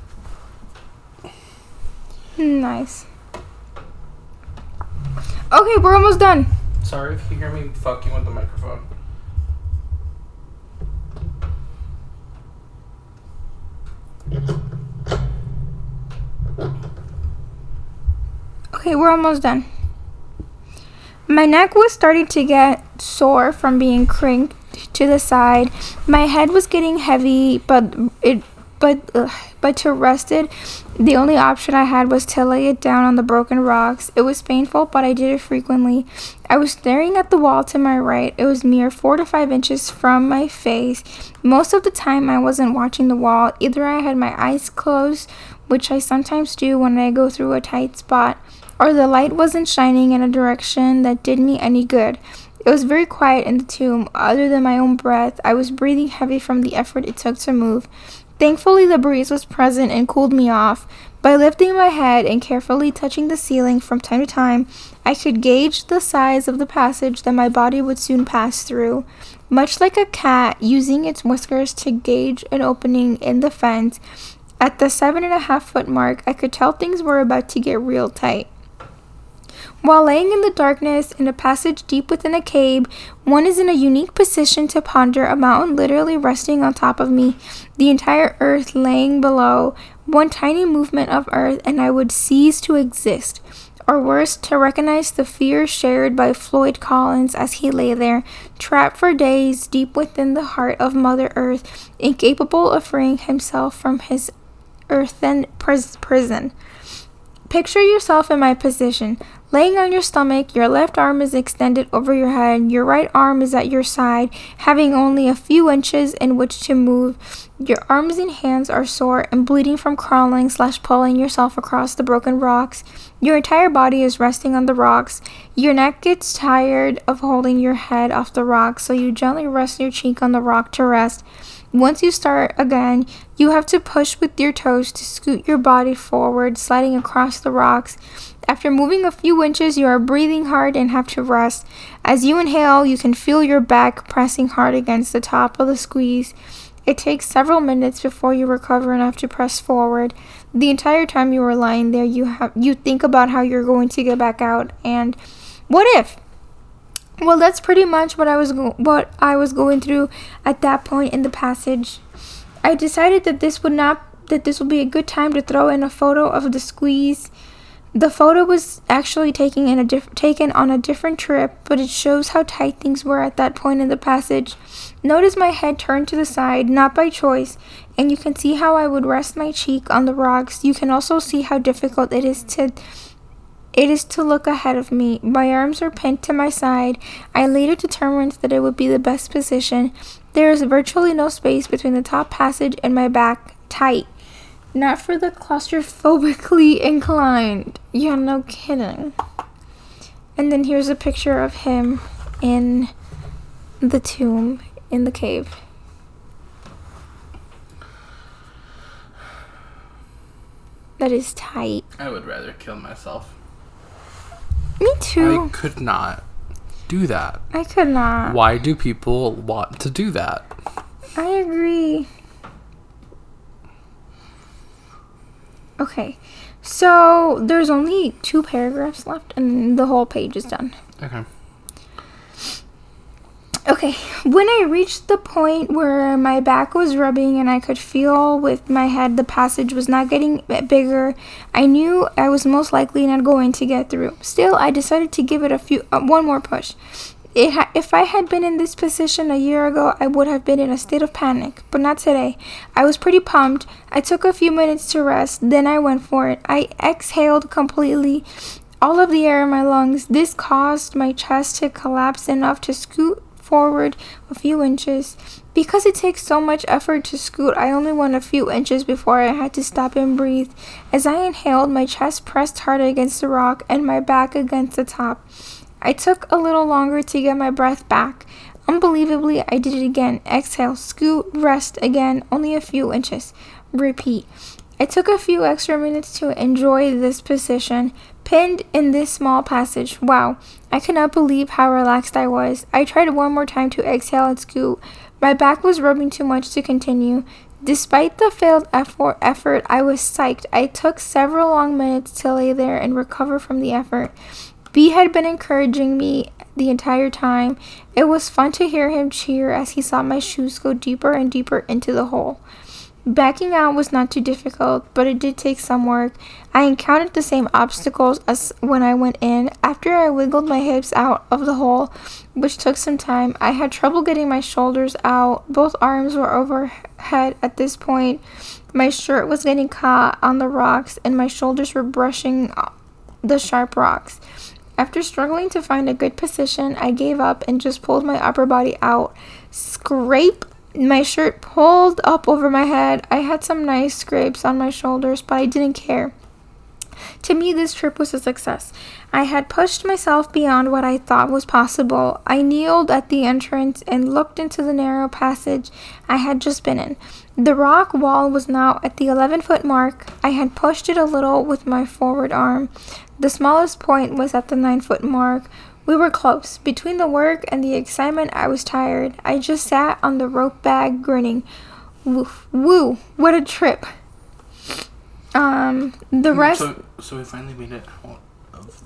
Nice. Okay, we're almost done. Sorry if you hear me fucking with the microphone. Okay, we're almost done. My neck was starting to get sore from being cranked to the side. My head was getting heavy, but it but ugh, but to rest it, the only option I had was to lay it down on the broken rocks. It was painful, but I did it frequently. I was staring at the wall to my right. It was mere four to five inches from my face. Most of the time, I wasn't watching the wall. Either I had my eyes closed, which I sometimes do when I go through a tight spot, or the light wasn't shining in a direction that did me any good. It was very quiet in the tomb. Other than my own breath, I was breathing heavy from the effort it took to move. Thankfully, the breeze was present and cooled me off. By lifting my head and carefully touching the ceiling from time to time, I could gauge the size of the passage that my body would soon pass through. Much like a cat using its whiskers to gauge an opening in the fence, at the seven and a half foot mark, I could tell things were about to get real tight. While laying in the darkness in a passage deep within a cave, one is in a unique position to ponder a mountain literally resting on top of me, the entire earth laying below. One tiny movement of earth, and I would cease to exist. Or worse, to recognize the fear shared by Floyd Collins as he lay there, trapped for days deep within the heart of Mother Earth, incapable of freeing himself from his earthen pris- prison. Picture yourself in my position. Laying on your stomach, your left arm is extended over your head, your right arm is at your side, having only a few inches in which to move. Your arms and hands are sore and bleeding from crawling slash pulling yourself across the broken rocks. Your entire body is resting on the rocks. Your neck gets tired of holding your head off the rock, so you gently rest your cheek on the rock to rest. Once you start again, you have to push with your toes to scoot your body forward, sliding across the rocks. After moving a few inches, you are breathing hard and have to rest. As you inhale, you can feel your back pressing hard against the top of the squeeze. It takes several minutes before you recover enough to press forward. The entire time you are lying there, you have you think about how you're going to get back out and what if? Well, that's pretty much what I was go- what I was going through at that point in the passage. I decided that this would not that this would be a good time to throw in a photo of the squeeze. The photo was actually taken in a diff- taken on a different trip, but it shows how tight things were at that point in the passage. Notice my head turned to the side, not by choice, and you can see how I would rest my cheek on the rocks. You can also see how difficult it is to it is to look ahead of me. My arms are pinned to my side. I later determined that it would be the best position. There is virtually no space between the top passage and my back. Tight. Not for the claustrophobically inclined. Yeah, no kidding. And then here's a picture of him in the tomb in the cave. That is tight. I would rather kill myself. Me too. I could not do that. I could not. Why do people want to do that? I agree. Okay. So there's only two paragraphs left and the whole page is done. Okay. Okay, when I reached the point where my back was rubbing and I could feel with my head the passage was not getting bigger, I knew I was most likely not going to get through. Still, I decided to give it a few uh, one more push. Ha- if I had been in this position a year ago, I would have been in a state of panic, but not today. I was pretty pumped. I took a few minutes to rest, then I went for it. I exhaled completely all of the air in my lungs. This caused my chest to collapse enough to scoot forward a few inches. Because it takes so much effort to scoot, I only went a few inches before I had to stop and breathe. As I inhaled, my chest pressed hard against the rock and my back against the top. I took a little longer to get my breath back. Unbelievably, I did it again. Exhale, scoot, rest again, only a few inches. Repeat. I took a few extra minutes to enjoy this position, pinned in this small passage. Wow, I could not believe how relaxed I was. I tried one more time to exhale and scoot. My back was rubbing too much to continue. Despite the failed effort, effort, I was psyched. I took several long minutes to lay there and recover from the effort. B had been encouraging me the entire time. It was fun to hear him cheer as he saw my shoes go deeper and deeper into the hole. Backing out was not too difficult, but it did take some work. I encountered the same obstacles as when I went in. After I wiggled my hips out of the hole, which took some time, I had trouble getting my shoulders out. Both arms were overhead at this point. My shirt was getting caught on the rocks, and my shoulders were brushing the sharp rocks. After struggling to find a good position, I gave up and just pulled my upper body out. Scrape my shirt pulled up over my head. I had some nice scrapes on my shoulders, but I didn't care. To me, this trip was a success. I had pushed myself beyond what I thought was possible. I kneeled at the entrance and looked into the narrow passage I had just been in. The rock wall was now at the 11 foot mark. I had pushed it a little with my forward arm. The smallest point was at the 9 foot mark. We were close. Between the work and the excitement, I was tired. I just sat on the rope bag, grinning. Woof, woo, what a trip. Um, the rest. So, so we finally made it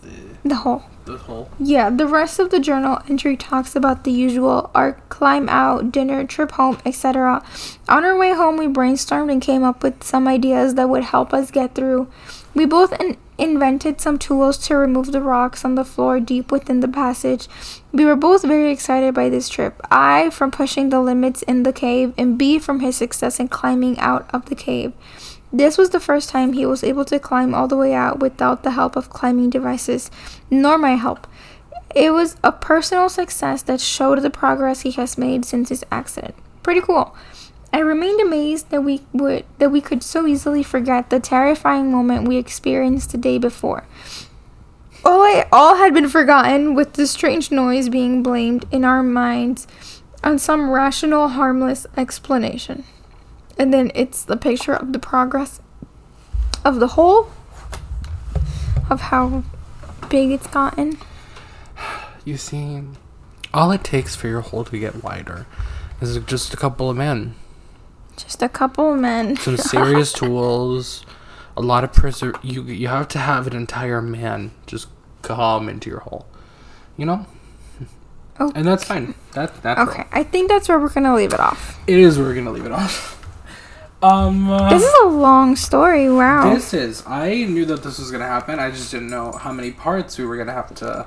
the The hole. the hole. Yeah, the rest of the journal entry talks about the usual arc, climb out, dinner, trip home, etc. On our way home, we brainstormed and came up with some ideas that would help us get through. We both in- invented some tools to remove the rocks on the floor deep within the passage. We were both very excited by this trip. I from pushing the limits in the cave, and B from his success in climbing out of the cave. This was the first time he was able to climb all the way out without the help of climbing devices, nor my help. It was a personal success that showed the progress he has made since his accident. Pretty cool. I remained amazed that we would that we could so easily forget the terrifying moment we experienced the day before. All I, all had been forgotten with the strange noise being blamed in our minds on some rational harmless explanation. And then it's the picture of the progress of the hole of how big it's gotten. You see, all it takes for your hole to get wider is just a couple of men, Just a couple of men. some serious tools, a lot of preser. You you have to have an entire man just come into your hole, you know. Oh. And that's fine. That that's Okay, I think that's where we're gonna leave it off. It is. Where we're gonna leave it off. Um. uh, This is a long story. Wow. This is. I knew that this was gonna happen. I just didn't know how many parts we were gonna have to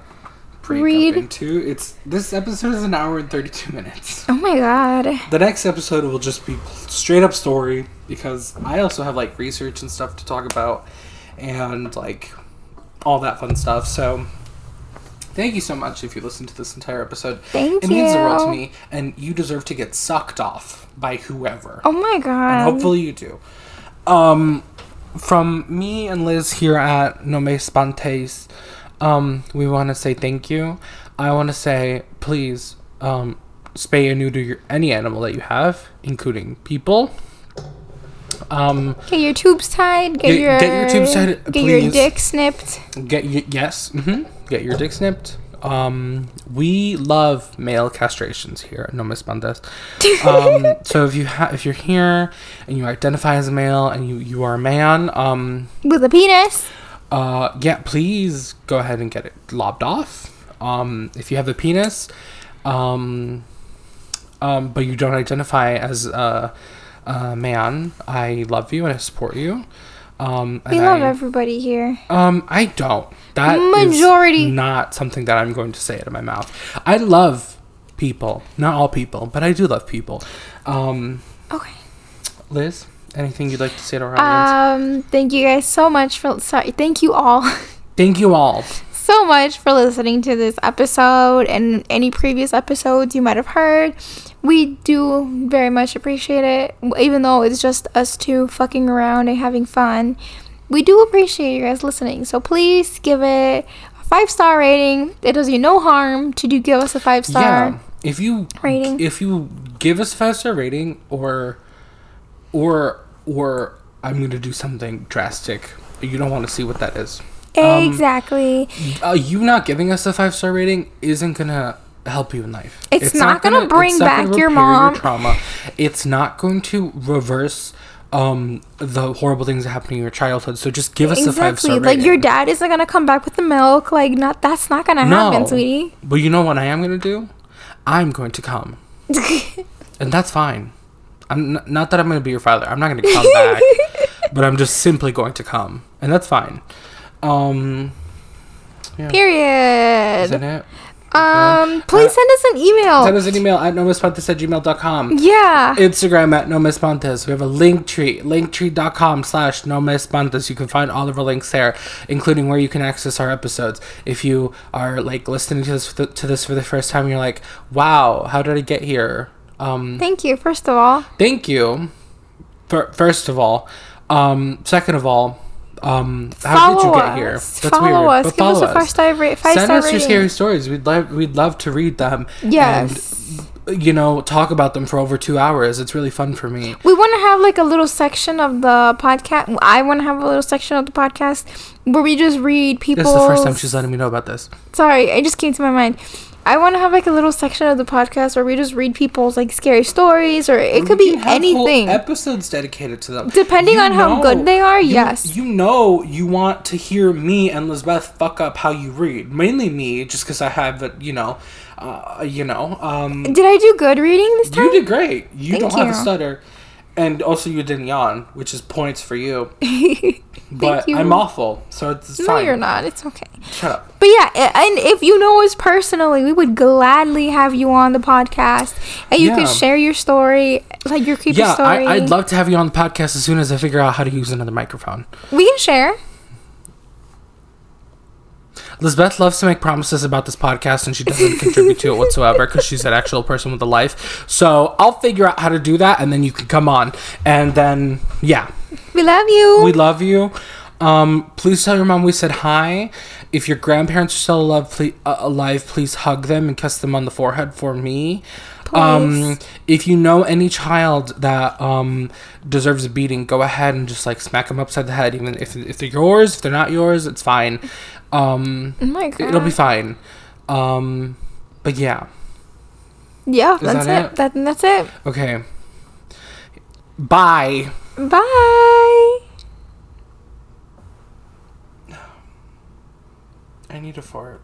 break Read. up into. It's this episode is an hour and thirty two minutes. Oh my god. The next episode will just be straight up story because I also have like research and stuff to talk about and like all that fun stuff. So thank you so much if you listened to this entire episode. Thank it means the world to me, and you deserve to get sucked off by whoever. Oh my god. And hopefully you do. Um, from me and Liz here at No Me Espantes, um, we want to say thank you. I want to say please um, spay and neuter your, any animal that you have, including people. Um, Get your tubes tied. Get, Get- your get your tubes tied, Get your dick snipped. get y- yes, hmm get your dick snipped. Um, we love male castrations here at No Me Espantes. Um, so if you ha- if you're here and you identify as a male and you you are a man, um, With a penis. uh, yeah, please go ahead and get it lobbed off. Um, if you have a penis, um, um, but you don't identify as a, a man, I love you and I support you. Um, We love I, everybody here. um, I don't. That Majority. not something that I'm going to say out of my mouth. I love people, not all people, but I do love people. Um, Okay. Liz, anything you'd like to say to our audience? Um, thank you guys so much for sorry, thank you all Thank you all. So much for listening to this episode and any previous episodes you might have heard. We do very much appreciate it, even though it's just us two fucking around and having fun. We do appreciate you guys listening, so please give it a five star rating. It does you no harm to do give us a five star. Yeah. if you Rating. if you give us a five star rating or or or I'm gonna do something drastic. You don't want to see what that is. Um, exactly. uh, you not giving us a five star rating isn't gonna help you in life. It's not gonna bring it's not back gonna your mom. trauma. It's not going to reverse um the horrible things that happened in your childhood. So just give us a five Exactly. star Like your dad isn't gonna come back with the milk. Like not that's not gonna happen, sweetie. But you know what I am gonna do? I'm going to come, and that's fine. I'm n- not that I'm gonna be your father. I'm not gonna come back, but I'm just simply going to come, and that's fine. Um. yeah. Period. Is that it? Um, please Uh, send us an email. Send us an email at nomeespantes at gmail.com. Yeah. Instagram at nomeespantes. We have a link tree, linktree.com slash nomeespantes. You can find all of our links there, including where you can access our episodes. If you are like listening to this for the, to this for the first time, you're like, wow, how did I get here? Um, Thank you, first of all. thank you. For, first of all, um, second of all, um, how did you Follow get here? us. Follow us. Give us a five-star ra- Send five-star us your scary stories. We'd love we'd love to read them. Yes. And, you know, talk about them for over two hours. It's really fun for me. We want to have like a little section of the podcast. I want to have a little section of the podcast where we just read people. This is the first time she's letting me know about this. Sorry, it just came to my mind. I want to have like a little section of the podcast where we just read people's like scary stories, or it could be anything. episodes dedicated to them. Depending on how good they are, you- yes. You know, you want to hear me and Lisbeth fuck up how you read. Mainly me, just because I have, a, you know, uh, you know. Um, Did I do good reading this time? you did great. You Thank don't have a stutter, and also you didn't yawn, which is points for you. but you. I'm awful, so it's No, fine. you're not. It's okay. Shut up. But yeah, and if you know us personally, we would gladly have you on the podcast, and you Yeah. can share your story, like your creepy Yeah, story. I, I'd love to have you on the podcast as soon as I figure out how to use another microphone. we can share. Lisbeth loves to make promises about this podcast and she doesn't contribute to it whatsoever because she's an actual person with a life. So I'll figure out how to do that and then you can come on. And then, yeah, We love you. we love you. Um, please tell your mom we said hi. If your grandparents are still alive, please, uh, alive, please hug them and kiss them on the forehead for me. Um, if you know any child that um, deserves a beating, go ahead and just like smack them upside the head. Even if, if they're yours, if they're not yours, it's fine. Um, Oh my it'll be fine. Um, but yeah, yeah, Is that's that it. it? That, that's it. okay. Bye. Bye. I need a fart.